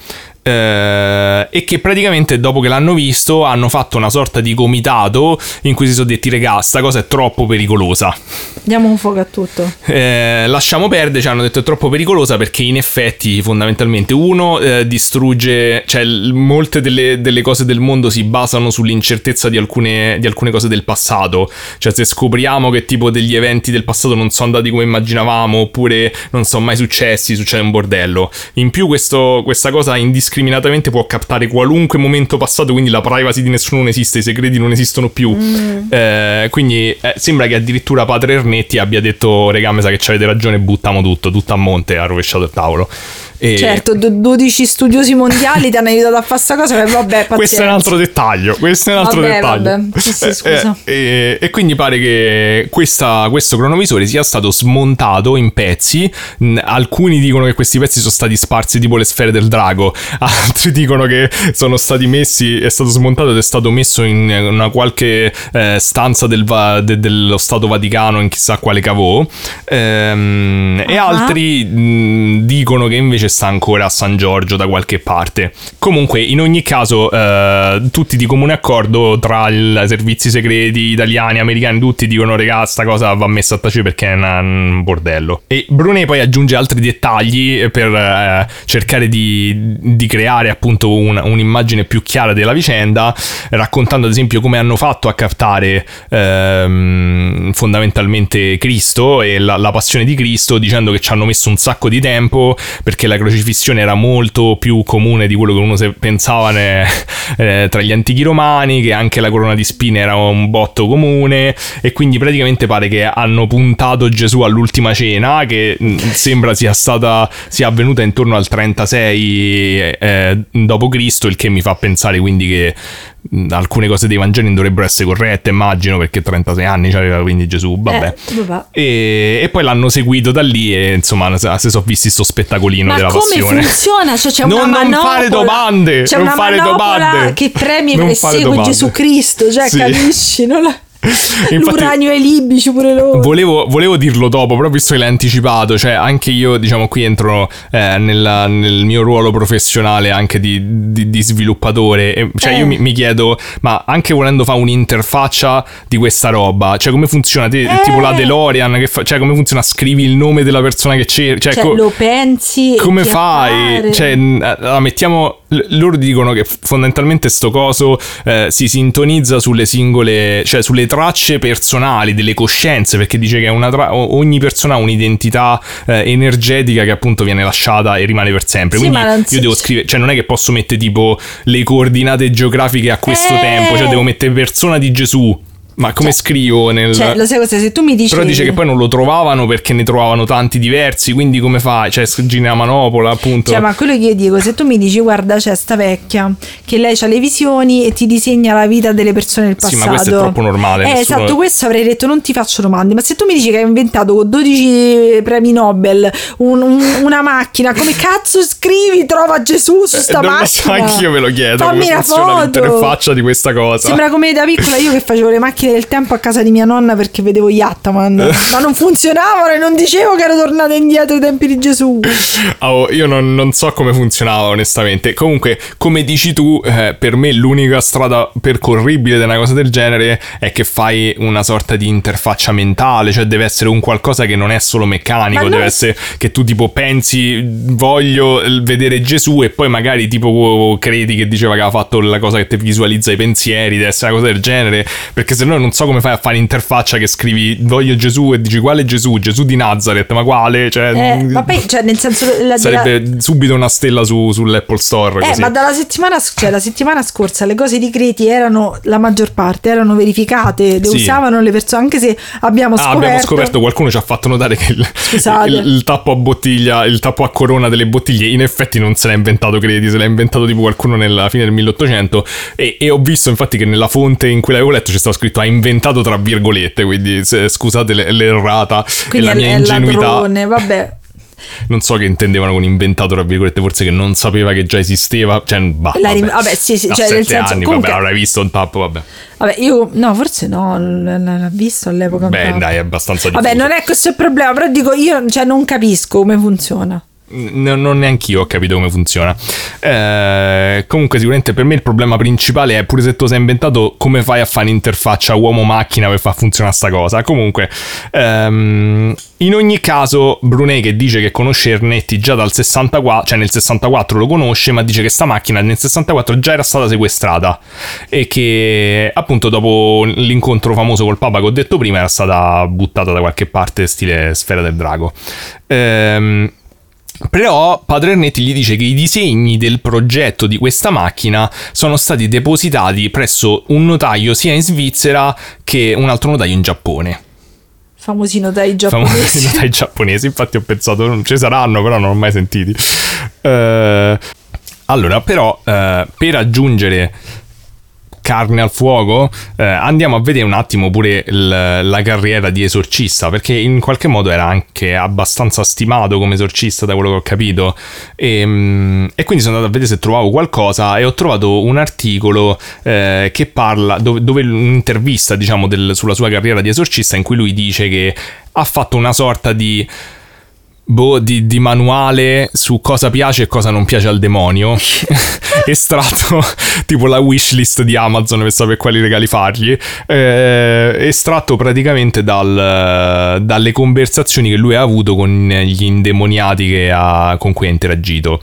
Eh, e che praticamente dopo che l'hanno visto hanno fatto una sorta di comitato in cui si sono detti regà sta cosa è troppo pericolosa Diamo un fuoco a tutto. eh, lasciamo perdere, ci hanno detto è troppo pericolosa perché in effetti fondamentalmente uno eh, distrugge, cioè molte delle, delle cose del mondo si basano sull'incertezza di alcune, di alcune cose del passato, cioè se scopriamo che tipo degli eventi del passato non sono andati come immaginavamo oppure non sono mai successi, succede un bordello. In più questo- questa cosa indiscriminatamente può captare qualunque momento passato, quindi la privacy di nessuno non esiste, i segreti non esistono più. Eh, quindi eh, sembra che addirittura Padre Ernetti abbia detto regà mi sa che avete ragione buttiamo tutto tutto a monte ha rovesciato il tavolo E Certo, do- 12 studiosi mondiali ti hanno aiutato a fare sta cosa, ma vabbè, pazienza. questo è un altro dettaglio questo è un altro Vabbè, dettaglio vabbè. Sì, sì, Eh, scusa. eh, e, e quindi pare che questa- questo cronovisore sia stato smontato in pezzi alcuni dicono che questi pezzi sono stati sparsi tipo le sfere del drago altri dicono che sono stati messi è stato smontato ed è stato messo in una qualche eh, stanza del Va- de- dello Stato Vaticano in chissà quale cavò. Ehm, e Ah. altri mh, dicono che invece sta ancora a San Giorgio da qualche parte. Comunque in ogni caso eh, tutti di comune accordo tra i servizi segreti italiani americani tutti dicono regà sta cosa va messa a tacere perché è una- un bordello. E Brunet poi aggiunge altri dettagli per eh, cercare di, di creare appunto un- un'immagine più chiara della vicenda raccontando ad esempio come hanno fatto a captare ehm, fondamentalmente Cristo e la, la passione di Cristo dicendo che ci hanno messo un sacco di tempo perché la crocifissione era molto più comune di quello che uno pensava ne- eh, tra gli antichi romani che anche la corona di spine era un botto comune e quindi praticamente pare che hanno puntato Gesù all'ultima cena che mh, sembra sia stata sia avvenuta intorno al 36 eh, d.C. il che mi fa pensare quindi che mh, alcune cose dei Vangeli dovrebbero essere corrette immagino perché 36 anni c'aveva quindi Gesù vabbè Eh, e, e poi l'hanno seguito da lì e insomma se sono visti sto spettacolino Ma della come passione funziona? Cioè, c'è Non- una non manopola, fare domande, C'è non una fare domande. che premi Non e segue domande. Gesù Cristo, cioè Sì. capisci? Non la- Infatti- L'uranio e i libici pure loro. Volevo, volevo dirlo dopo, però visto che l'hai anticipato, cioè anche io, diciamo, qui entro eh, nella- nel mio ruolo professionale anche di, di- di sviluppatore. E, cioè, Eh. io mi, mi chiedo, ma anche volendo fare un'interfaccia di questa roba, cioè, come funziona? Te- Eh. Tipo la DeLorean, che fa- cioè, come funziona? Scrivi il nome della persona che c'è. Cioè, Cioè, co- lo pensi come fai? Cioè, allora, mettiamo. Loro dicono che fondamentalmente sto coso eh, si sintonizza sulle singole, cioè sulle tracce personali delle coscienze, perché dice che tra- ogni persona ha un'identità eh, energetica che appunto viene lasciata e rimane per sempre. Quindi io si- devo scrivere, cioè non è che posso mettere tipo le coordinate geografiche a questo Eh. tempo, cioè devo mettere persona di Gesù. Ma come scrivo nel... Cioè, lo sai cosa? Se tu mi dici. Però dice che poi non lo trovavano perché ne trovavano tanti diversi, quindi come fai? Cioè, Gina Manopola, appunto. Cioè, ma quello che io dico, se tu mi dici, guarda, c'è sta vecchia che lei ha le visioni e ti disegna la vita delle persone del Sì, passato. ma questo è troppo normale, Eh, nessuno- esatto, questo avrei detto non ti faccio domande. Ma se tu mi dici che hai inventato con 12 premi Nobel un- un- una macchina, come cazzo scrivi trova Gesù su Eh, sta so, macchina? anch'io me lo chiedo Fammi come funziona foto. l'interfaccia di questa cosa. Sembra come da piccola io che facevo le macchine del tempo a casa di mia nonna perché vedevo Yattaman, ma non funzionavano e non dicevo che ero tornata indietro ai tempi di Gesù. Oh, io non, non so come funzionava onestamente. Comunque, come dici tu, eh, per me l'unica strada percorribile di una cosa del genere è che fai una sorta di interfaccia mentale, cioè deve essere un qualcosa che non è solo meccanico, Ma deve non- essere che tu tipo pensi voglio eh, vedere Gesù e poi magari tipo credi che diceva che aveva fatto la cosa che ti visualizza i pensieri, deve essere una cosa del genere, perché se no no, non so come fai a fare l'interfaccia che scrivi voglio Gesù e dici quale Gesù? Gesù di Nazareth, ma quale? Cioè, Eh, ma poi, cioè, nel senso... La, sarebbe subito una stella su, sull'Apple Store. Eh, così. ma dalla settimana, cioè, la settimana scorsa le cose di Creti erano, la maggior parte, erano verificate, le Sì. usavano le persone, anche se abbiamo Ah, scoperto... abbiamo scoperto, qualcuno ci ha fatto notare che il, il- il tappo a bottiglia, il tappo a corona delle bottiglie, in effetti non se l'ha inventato Credi, se l'ha inventato tipo qualcuno nella fine del 1800 e, e ho visto infatti che nella fonte in cui l'avevo letto c'è stato scritto ha inventato tra virgolette, quindi se- scusate le- l'errata Quindi e la mia è ingenuità. ladrone, vabbè. Non so che intendevano con inventato tra virgolette, forse che non sapeva che già esisteva, cioè bah, La rim- vabbè. vabbè, sì, sì, cioè, nel senso, anni, comunque- vabbè, avrai visto un tappo, vabbè. Vabbè, io no, forse no, l'ha visto all'epoca. Beh, dai, è abbastanza Vabbè, diffuso. non è questo il problema, però dico io cioè, non capisco come funziona. N- non neanch'io ho capito come funziona. Eh, comunque, sicuramente per me il problema principale è pure se tu sei inventato, come fai a fare un'interfaccia uomo-macchina per far funzionare sta cosa. Comunque, ehm, in ogni caso, Brunet che dice che conosce Ernetti già dal 64, cioè nel 64 lo conosce, ma dice che sta macchina nel 64 già era stata sequestrata e che appunto dopo l'incontro famoso col Papa che ho detto prima era stata buttata da qualche parte stile Sfera del Drago. Ehm, però Padre Ernetti gli dice che i disegni del progetto di questa macchina sono stati depositati presso un notaio sia in Svizzera che un altro notaio in Giappone. Famosi notai Famosi giapponesi. notai giapponesi, infatti ho pensato non ci saranno, però non ho mai sentiti. Eh, allora, però, eh, per aggiungere carne al fuoco, eh, andiamo a vedere un attimo pure il- la carriera di esorcista, perché in qualche modo era anche abbastanza stimato come esorcista, da quello che ho capito. E, mm, e quindi sono andato a vedere se trovavo qualcosa e ho trovato un articolo eh, che parla, dove, dove un'intervista, diciamo, del- sulla sua carriera di esorcista, in cui lui dice che ha fatto una sorta di boh, di, di manuale su cosa piace e cosa non piace al demonio. estratto tipo la wishlist di Amazon per sapere quali regali fargli. eh, estratto praticamente dal- dalle conversazioni che lui ha avuto con gli indemoniati che ha- con cui ha interagito.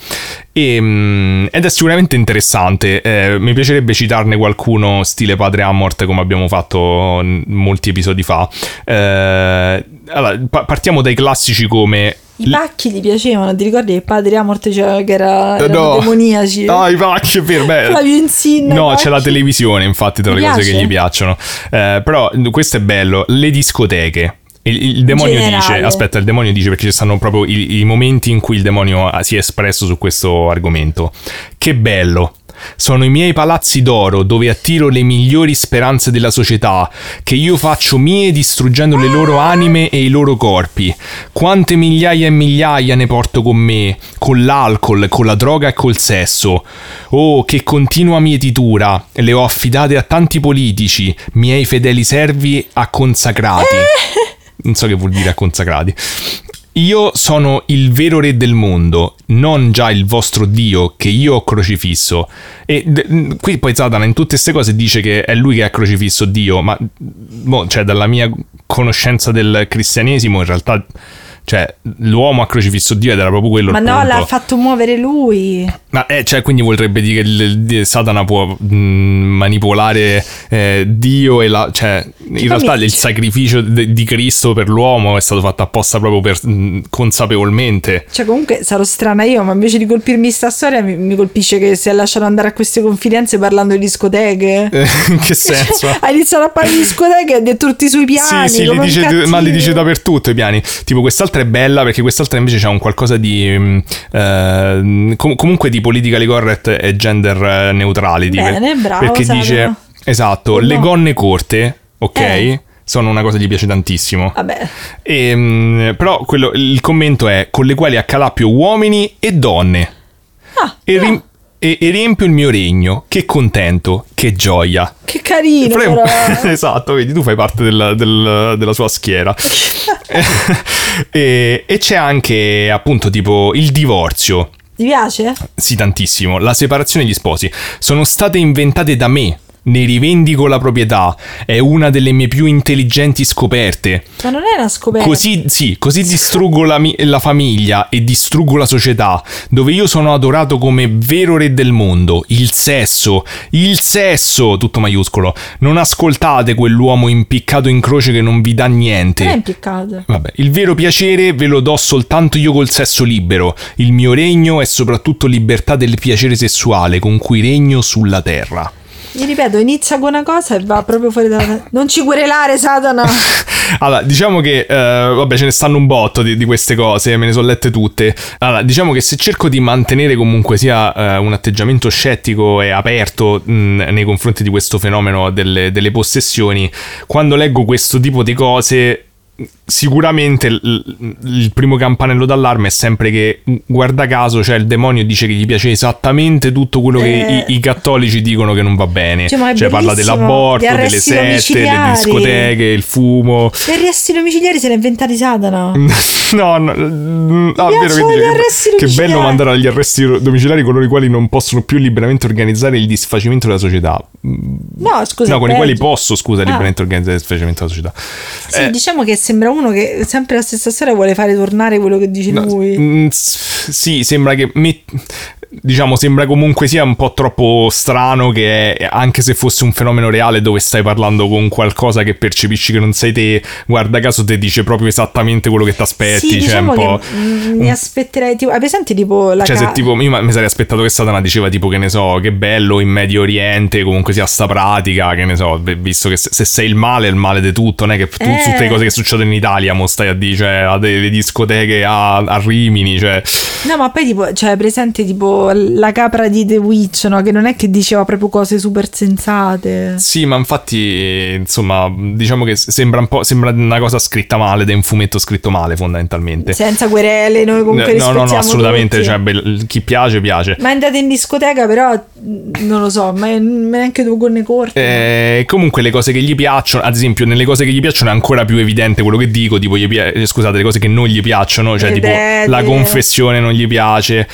E, mm, ed è sicuramente interessante. eh, mi piacerebbe citarne qualcuno stile Padre Amort come abbiamo fatto molti episodi fa. Eh, allora, pa- partiamo dai classici come I pacchi gli piacevano, ti ricordi che padre Amort diceva che era, Eh, erano demoniaci? No, i pacchi, è vero. beh. Flavio Insinna, No, c'è la televisione, infatti, tra Mi le cose piace? che gli piacciono. Eh, però questo è bello. Le discoteche. Il, il demonio generale. dice: Aspetta, il demonio dice perché ci stanno proprio i, i momenti in cui il demonio si è espresso su questo argomento. Che bello. Sono i miei palazzi d'oro dove attiro le migliori speranze della società, che io faccio mie distruggendo le loro anime e i loro corpi. Quante migliaia e migliaia ne porto con me, con l'alcol, con la droga e col sesso. Oh, che continua mietitura! Le ho affidate a tanti politici, miei fedeli servi a consacrati. Non so che vuol dire a consacrati. Io sono il vero re del mondo, non già il vostro Dio che io ho crocifisso. E d- qui poi Satana in tutte queste cose dice che è lui che ha crocifisso Dio, ma boh, cioè dalla mia conoscenza del cristianesimo in realtà cioè l'uomo ha crocifisso Dio ed era proprio quello Ma no, punto. l'ha fatto muovere lui. Ma eh, cioè, quindi vorrebbe dire che il- il- Satana può mh, manipolare eh, Dio e la. cioè, in realtà mi- il sacrificio de- di Cristo per l'uomo è stato fatto apposta proprio per, mh, consapevolmente. Cioè, comunque sarò strana io, ma invece di colpirmi sta storia, mi, mi colpisce che si è lasciato andare a queste confidenze parlando di discoteche. Eh, in che senso? Cioè, ha iniziato a parlare di discoteche e ha detto tutti i suoi piani. Sì, sì, li dice, ma li dice dappertutto i piani. Tipo, quest'altra è bella perché quest'altra invece c'ha un qualcosa di. mh, eh, com- comunque di politically correct e gender eh, neutrality. Bene, bravo, Perché Satana. dice. Esatto, Oh, le no. gonne corte, ok? Eh. Sono una cosa che gli piace tantissimo. Vabbè, E, mh, però quello- il commento è con le quali accalapio uomini e donne. Ah, e, no. rim- e- e riempio il mio regno. Che contento, che gioia. che carino, però. esatto, vedi, tu fai parte della, del- della sua schiera. e, e c'è anche appunto tipo il divorzio. Ti piace? Sì, tantissimo. La separazione degli sposi. Sono state inventate da me. Ne rivendico la proprietà. È una delle mie più intelligenti scoperte. Ma non è una scoperta. Così, sì, così distruggo la, mi- la famiglia e distruggo la società, dove io sono adorato come vero re del mondo. Il sesso, il sesso, tutto maiuscolo. Non ascoltate quell'uomo impiccato in croce che non vi dà niente. Non è impiccato. Vabbè, il vero piacere ve lo do soltanto io col sesso libero. Il mio regno è soprattutto libertà del piacere sessuale con cui regno sulla terra. Mi ripeto, inizia con una cosa e va proprio fuori da... Non ci querelare, Satana! Allora, diciamo che, eh, vabbè, ce ne stanno un botto di, di queste cose, me ne sono lette tutte. Allora, diciamo che se cerco di mantenere comunque sia eh, un atteggiamento scettico e aperto mh, nei confronti di questo fenomeno delle, delle possessioni, quando leggo questo tipo di cose sicuramente il, il, primo campanello d'allarme è sempre che guarda caso cioè il demonio dice che gli piace esattamente tutto quello che Eh. i, i cattolici dicono che non va bene Cioè, cioè parla dell'aborto delle sette delle discoteche il fumo Gli arresti domiciliari se li ha inventati Satana. no, no mm, ah, vero, quindi che- che bello mandare agli arresti domiciliari coloro i quali non possono più liberamente organizzare il disfacimento della società No, scusa. no con i quali posso scusa Ah. liberamente organizzare il disfacimento della società Sì, Eh, diciamo che sembra uno che sempre la stessa storia vuole fare tornare quello che dice No, lui. mm, s- sì, sembra che met- diciamo sembra comunque sia un po' troppo strano che anche se fosse un fenomeno reale dove stai parlando con qualcosa che percepisci che non sei te, guarda caso te dice proprio esattamente quello che ti aspetti, sì, cioè diciamo un po' mi aspetterei tipo, hai presente tipo la Cioè, ca- se tipo, io mi sarei aspettato che Satana diceva tipo che ne so, che bello in Medio Oriente, comunque sia sta pratica, che ne so, visto che se, se sei il male, è il male di tutto, non è che tu, Eh. tutte le cose che succedono in Italia, mo stai a dire, cioè, a delle discoteche a, a Rimini, cioè... No, ma poi tipo, cioè, presente tipo la capra di The Witch, no? Che non è che diceva proprio cose super sensate. Sì, ma infatti, insomma, diciamo che sembra un po', sembra una cosa scritta male, da un fumetto scritto male, fondamentalmente. Senza querele, noi comunque no, no, no, rispettiamo assolutamente, tutti. cioè, beh, chi piace, piace. Ma andate in discoteca, però mh, non lo so, ma neanche due gonne corte. Eh, comunque le cose che gli piacciono, ad esempio, nelle cose che gli piacciono è ancora più evidente quello che dico, tipo pia- eh, scusate, le cose che non gli piacciono, cioè Le tipo drede. la confessione non gli piace,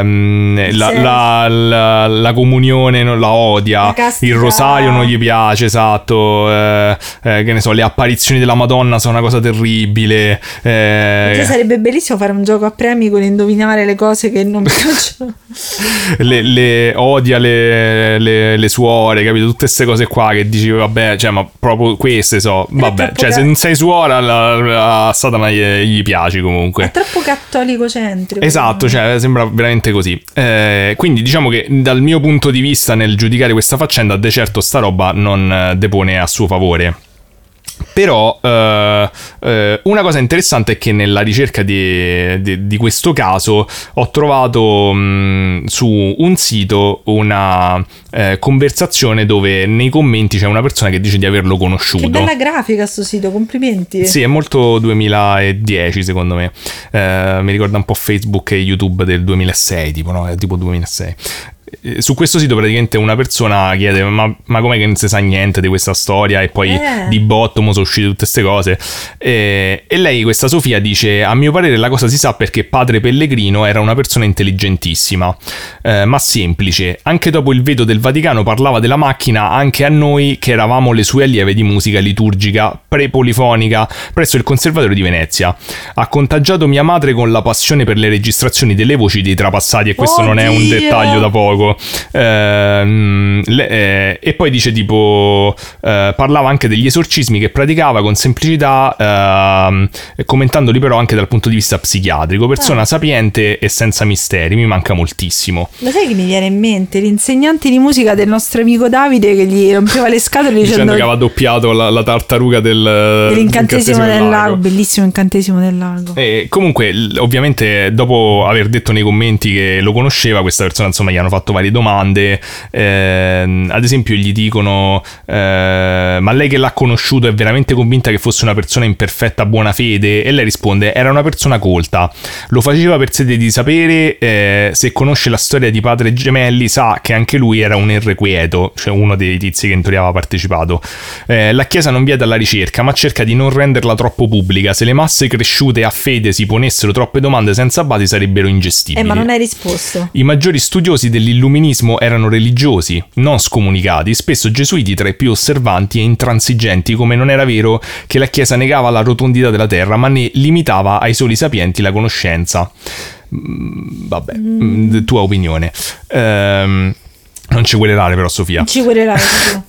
ehm, la, sesso. la- la- la comunione non la odia, il rosario non gli piace, esatto, eh, eh, che ne so, le apparizioni della Madonna sono una cosa terribile. eh, Cioè, sarebbe bellissimo fare un gioco a premi con indovinare le cose che non piacciono. le, le- odia le, le, le suore, capito? Tutte queste cose qua che dici, vabbè, cioè, ma proprio queste so. Vabbè, cioè, se ca- non sei suora, la, a Satana gli, gli piaci È comunque. troppo cattolico centrico. Esatto, cioè sembra veramente così. Eh, quindi diciamo che dal mio punto di vista nel giudicare questa faccenda, de certo sta roba non eh, depone a suo favore. Però eh, eh, una cosa interessante è che nella ricerca di, di- di questo caso ho trovato mh, su un sito una eh, conversazione dove nei commenti c'è una persona che dice di averlo conosciuto. Che bella grafica sto sito, complimenti. Sì, è molto 2010 secondo me. Eh, mi ricorda un po' Facebook e YouTube del 2006, tipo, no? È tipo 2006. Eh, Su questo sito praticamente una persona chiede ma, ma com'è che non si sa niente di questa storia? E poi Eh. di botto sono uscite tutte queste cose. E, e lei questa Sofia dice a mio parere la cosa si sa perché padre Pellegrino era una persona intelligentissima eh, ma semplice. Anche dopo il veto del Vaticano parlava della macchina anche a noi che eravamo le sue allieve di musica liturgica pre-polifonica presso il Conservatorio di Venezia. Ha contagiato mia madre con la passione per le registrazioni delle voci dei trapassati. E questo non è un Oddio! dettaglio da poco Ehm, le- eh, e poi dice tipo eh, parlava anche degli esorcismi che praticava con semplicità ehm, commentandoli però anche dal punto di vista psichiatrico persona Ah. sapiente e senza misteri mi manca moltissimo Lo sai che mi viene in mente? L'insegnante di musica del nostro amico Davide che gli rompeva le scatole dicendo dicendo che aveva doppiato la, la tartaruga del, dell'incantesimo del lago. lago. Bellissimo incantesimo del lago. E comunque, ovviamente, dopo aver detto nei commenti che lo conosceva, questa persona insomma gli hanno fatto varie domande. ehm, ad esempio, gli dicono: eh, Ma lei che l'ha conosciuto è veramente convinta che fosse una persona in perfetta buona fede? E lei risponde: Era una persona colta. Lo faceva per sede di sapere. eh, se conosce la storia di padre Gemelli, sa che anche lui era un irrequieto, cioè uno dei tizi che in teoria aveva partecipato. Eh, la Chiesa non vieta la ricerca, ma cerca di non renderla troppo pubblica. Se le masse cresciute a fede si ponessero troppe domande senza basi, sarebbero Eh, ingestibili. ma non hai risposto. I maggiori studiosi dell'illuminismo erano religiosi, non scomunicati, spesso gesuiti tra i più osservanti e intransigenti, come non era vero che la Chiesa negava la rotondità della Terra, ma ne limitava ai soli sapienti la conoscenza. Mm, Vabbè, mm, tua opinione. Ehm, non ci querelare però Sofia. Ci quererai tu.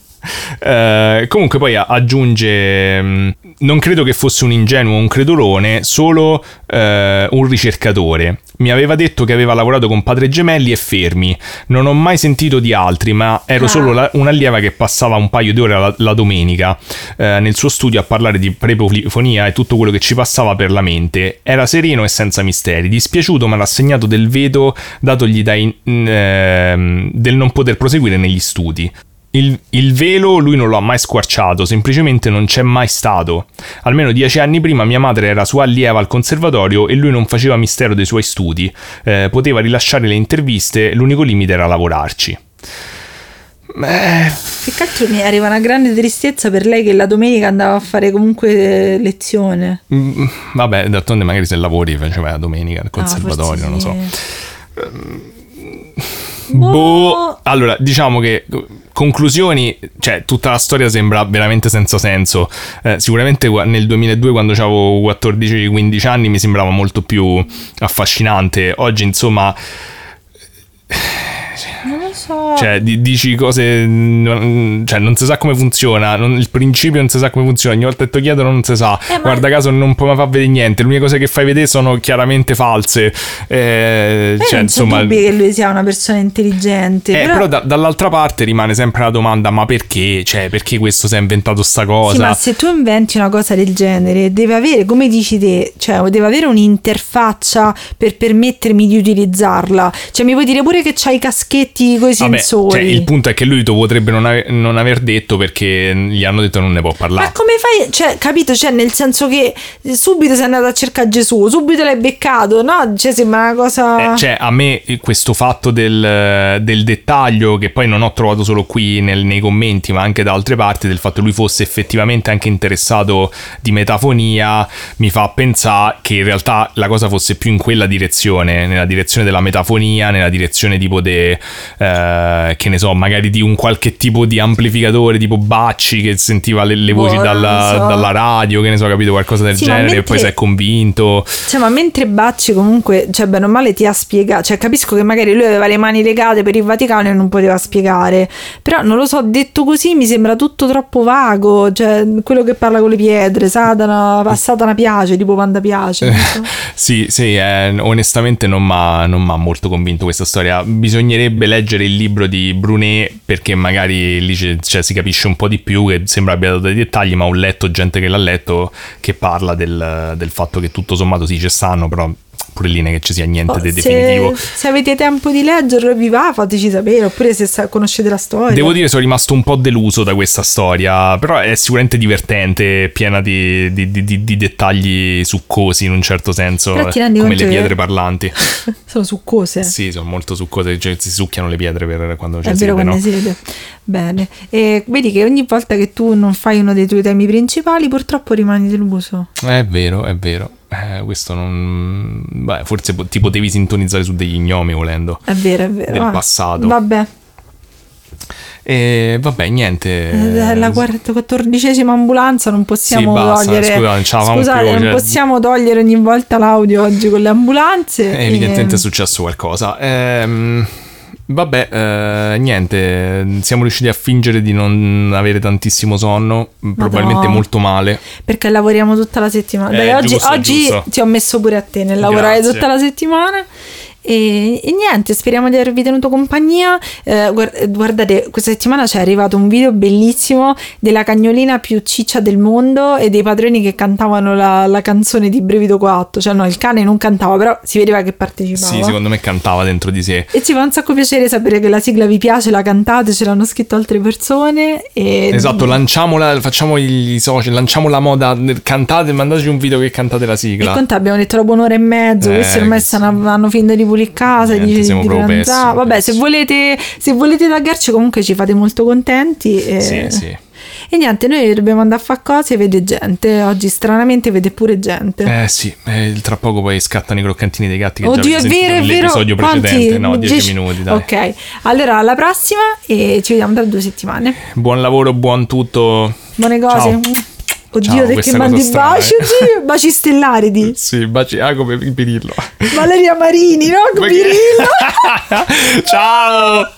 Eh, comunque poi aggiunge, non credo che fosse un ingenuo un credulone, solo eh, un ricercatore. Mi aveva detto che aveva lavorato con padre gemelli e fermi. Non ho mai sentito di altri, ma ero Ah. solo la- un'allieva che passava un paio di ore la, la domenica eh, nel suo studio a parlare di prepolifonia e tutto quello che ci passava per la mente. Era sereno e senza misteri. Dispiaciuto, ma rassegnato del veto datogli dai, ehm, del non poter proseguire negli studi. Il, il velo lui non lo ha mai squarciato, semplicemente non c'è mai stato. Almeno dieci anni prima mia madre era sua allieva al conservatorio e lui non faceva mistero dei suoi studi. Eh, poteva rilasciare le interviste, l'unico limite era lavorarci. Eh, Più che altro mi arriva una grande tristezza per lei che la domenica andava a fare comunque eh, lezione. mm, vabbè, d'altronde magari se lavori faceva la domenica al conservatorio, Ah, non lo so. sì. Boh, allora diciamo che conclusioni, cioè tutta la storia sembra veramente senza senso. Eh, sicuramente nel 2002 quando avevo 14-15 anni mi sembrava molto più affascinante. Oggi insomma, lo so. cioè di- dici cose, non, cioè non si sa come funziona, non- il principio non si sa come funziona, ogni volta che ti chiedono non si sa. Eh, ma- Guarda caso non puoi mai far vedere niente, le uniche cose che fai vedere sono chiaramente false. Eh, Eh, cioè insomma... dubbi che lui sia una persona intelligente. Eh, però, però, da- dall'altra parte rimane sempre la domanda: ma perché? Cioè, perché questo si è inventato sta cosa? Sì, ma se tu inventi una cosa del genere, deve avere, come dici te, cioè deve avere un'interfaccia per permettermi di utilizzarla. Cioè, mi puoi dire pure che c'hai i caschetti con i Vabbè, sensori. cioè, il punto è che lui lo potrebbe non, ave- non aver detto perché gli hanno detto non ne può parlare. Ma come fai? Cioè, capito? Cioè, nel senso che subito sei andato a cercare Gesù, subito l'hai beccato, no? Cioè, sembra una cosa. Eh, cioè, a me questo fatto del, del dettaglio, che poi non ho trovato solo qui nel- nei commenti, ma anche da altre parti, del fatto che lui fosse effettivamente anche interessato di metafonia, mi fa pensare che in realtà la cosa fosse più in quella direzione, nella direzione della metafonia, nella direzione tipo de, eh, che ne so, magari di un qualche tipo di amplificatore, tipo Bacci che sentiva le, le voci Boh, non dalla, so. dalla radio, che ne so, capito, qualcosa del Sì, genere, e poi mentre- si è convinto. Cioè, ma mentre Bacci comunque, cioè, bene o male ti ha spiegato, cioè, capisco che magari lui aveva le mani legate per il Vaticano e non poteva spiegare, però non lo so, detto così mi sembra tutto troppo vago, cioè, quello che parla con le pietre, Satana, a Satana piace, tipo Panda piace, so. Sì, sì, eh, onestamente non mi ha molto convinto questa storia. Bisognerebbe leggere il libro di Brunet perché magari lì c'è- cioè, si capisce un po' di più, che sembra abbia dato dei dettagli, ma ho letto gente che l'ha letto che parla del, del fatto che tutto sommato sì, ci stanno, però pure lì non è che ci sia niente di Oh, se, definitivo. se avete tempo di leggerlo, vi va, fateci sapere, oppure se sa- conoscete la storia. Devo dire, sono rimasto un po' deluso da questa storia, però è sicuramente divertente, piena di, di- di- di- di dettagli succosi in un certo senso, come le pietre parlanti. Sono succose. Sì, sono molto succose, cioè si succhiano le pietre per quando È c'è si vero no? si vede. Bene. E vedi che ogni volta che tu non fai uno dei tuoi temi principali, purtroppo rimani deluso. È vero, è vero. Eh, questo non... Beh, forse po- ti potevi sintonizzare su degli gnomi volendo. È vero, è vero. Del Ah, passato. Vabbè, E vabbè, niente. eh, la quattordicesima ambulanza non possiamo Sì, basta, togliere. scusate, non Scusate, più, non cioè- possiamo togliere ogni volta l'audio oggi con le ambulanze. Eh, Evidentemente E- è successo qualcosa. Ehm, vabbè, eh, niente, siamo riusciti a fingere di non avere tantissimo sonno, probabilmente no. molto male. Perché lavoriamo tutta la settimana. Eh, Dai, oggi, giusto, oggi giusto. ti ho messo pure a te nel lavorare Grazie. tutta la settimana. E, e niente, speriamo di avervi tenuto compagnia. Eh, guard- guardate, questa settimana ci è arrivato un video bellissimo della cagnolina più ciccia del mondo e dei padroni che cantavano la, la canzone di Brevido 4. Cioè, no, il cane non cantava, però si vedeva che partecipava. Sì, secondo me cantava dentro di sé. E ci fa un sacco piacere sapere che la sigla vi piace, la cantate, ce l'hanno scritto altre persone. E... Esatto, lanciamola, facciamo i social, lanciamo la moda, cantate, mandateci un video che cantate la E sigla. conta abbiamo detto dopo un'ora e mezzo, Eh, questi ormai stanno, hanno finito di pulire casa, Niente, di, siamo di proprio pessimi, Vabbè, se pessimi. volete, se volete taggarci comunque ci fate molto contenti. E, Sì, sì. E niente, noi dobbiamo andare a fare cose e vede gente. Oggi stranamente vede pure gente. Eh sì, eh, tra poco poi scattano i croccantini dei gatti che Oddio, già è vero, è vero. nell'episodio precedente. Quanti? No, 10 Dieci- minuti, dai. Ok, allora alla prossima e ci vediamo tra due settimane. Buon lavoro, buon tutto. Buone cose. Ciao. Oddio, Ciao, cosa mandi baci, eh. oddio, baci stellari di Sì, baci, ah, come Pirillo. Valeria Marini, no? Pirillo. Ciao!